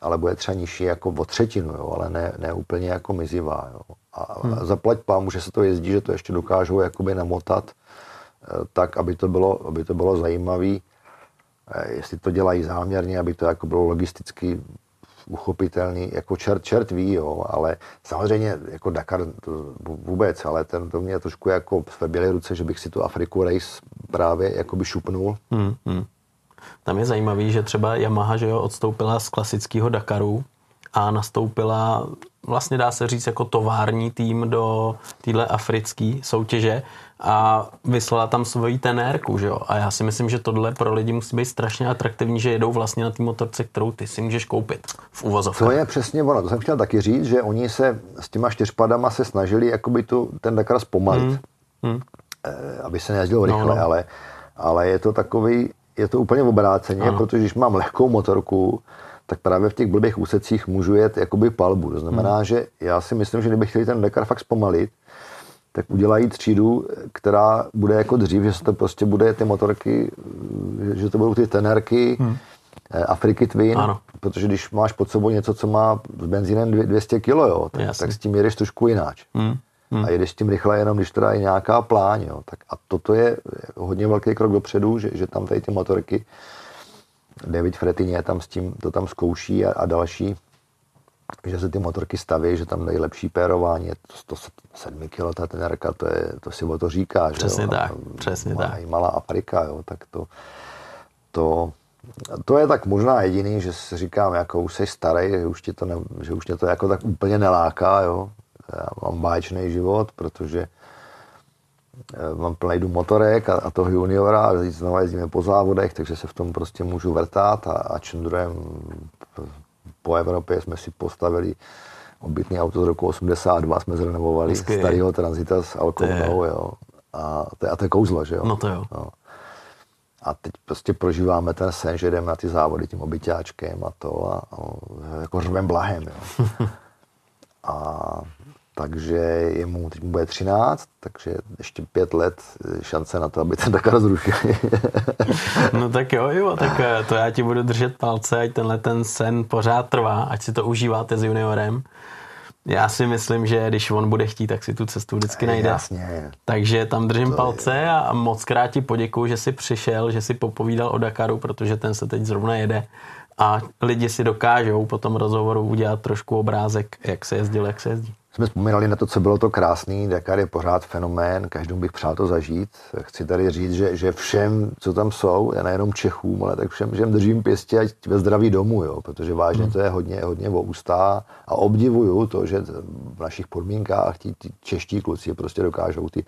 ale bude třeba nižší jako o třetinu, jo, ale ne, ne úplně jako mizivá. Jo. A, hmm. zaplať pámu, že se to jezdí, že to ještě dokážou jakoby namotat eh, tak, aby to bylo, aby to bylo zajímavé. Eh, jestli to dělají záměrně, aby to jako bylo logisticky uchopitelný, jako čert, čert ví, jo, ale samozřejmě jako Dakar to vůbec, ale ten to mě trošku jako sveběly ruce, že bych si tu Afriku Race právě jakoby šupnul. Hmm, hmm. Tam je zajímavý, že třeba Yamaha že jo, odstoupila z klasického Dakaru a nastoupila, vlastně dá se říct, jako tovární tým do téhle africké soutěže a vyslala tam svoji tenérku, že jo? A já si myslím, že tohle pro lidi musí být strašně atraktivní, že jedou vlastně na té motorce, kterou ty si můžeš koupit v uvozovkách. To je přesně ono, to jsem chtěl taky říct, že oni se s těma čtyřpadama se snažili jakoby tu, ten Dakar zpomalit, hmm. Hmm. Eh, aby se nejezdilo rychle, no, no. Ale, ale je to takový, je to úplně obráceně, ano. protože když mám lehkou motorku, tak právě v těch blbých úsecích můžu jet jakoby palbu. To znamená, hmm. že já si myslím, že kdybych chtěl ten Dakar fakt zpomalit, tak udělají třídu, která bude jako dřív, že se to prostě bude ty motorky, že to budou ty tenerky, hmm. Eh, Afriky Twin, ano. protože když máš pod sebou něco, co má s benzínem 200 kg, jo, tak, tak s tím jedeš trošku jináč. Hmm. Hmm. A jedeš s tím rychle jenom, když teda je nějaká pláň. Jo. Tak a toto je hodně velký krok dopředu, že, že tam tady ty motorky, David Fretině tam s tím, to tam zkouší a, a další, že se ty motorky staví, že tam dají lepší pérování, to 107 kg ta tenerka, to, je, to si o to říká. Přesně že jo? tak, přesně malá, tak. Malá Afrika, jo, tak to, to, to je tak možná jediný, že si říkám, jako už jsi starý, že už, ti to ne, že už mě to jako tak úplně neláká, jo. Já mám báječný život, protože mám plný dům motorek a, a toho juniora a znovu jezdíme po závodech, takže se v tom prostě můžu vrtát a, a čendrujem po Evropě jsme si postavili obytný auto z roku 82, jsme zrenovovali Hezky. starého Transita s Alcounou, jo. A to, je, a to je kouzlo, že jo? No to jo. No. A teď prostě prožíváme ten sen, že jdeme na ty závody tím obyťáčkem a to a, a jako řvem blahem, jo. a takže je mu, teď mu bude 13, takže ještě pět let šance na to, aby ten Dakar zrušili. no tak jo, jo, tak eh, to já ti budu držet palce, ať tenhle ten sen pořád trvá, ať si to užíváte s juniorem. Já si myslím, že když on bude chtít, tak si tu cestu vždycky najde. Jasně. Takže tam držím to palce je. a moc krát ti poděkuju, že jsi přišel, že jsi popovídal o Dakaru, protože ten se teď zrovna jede a lidi si dokážou po tom rozhovoru udělat trošku obrázek, jak se jezdil, jak se jezdí jsme vzpomínali na to, co bylo to krásný. Dakar je pořád fenomén, každému bych přál to zažít. Chci tady říct, že, že všem, co tam jsou, já nejenom Čechům, ale tak všem, všem držím pěstě, ať ve zdraví domů, jo, protože vážně hmm. to je hodně, hodně o ústá a obdivuju to, že v našich podmínkách ti, ti čeští kluci prostě dokážou ty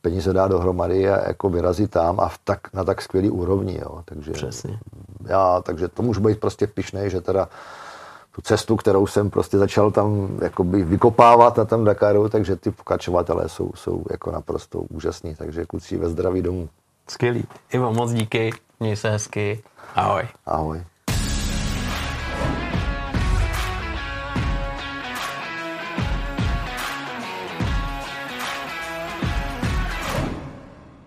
peníze dát dohromady a jako vyrazit tam a v tak, na tak skvělý úrovni. Jo. Takže, Přesně. Já, takže to můžu být prostě pišnej, že teda tu cestu, kterou jsem prostě začal tam jakoby vykopávat na tom Dakaru, takže ty pokračovatelé jsou, jsou jako naprosto úžasní, takže kluci ve zdraví domů. Skvělý. Ivo, moc díky, měj se hezky. Ahoj. Ahoj.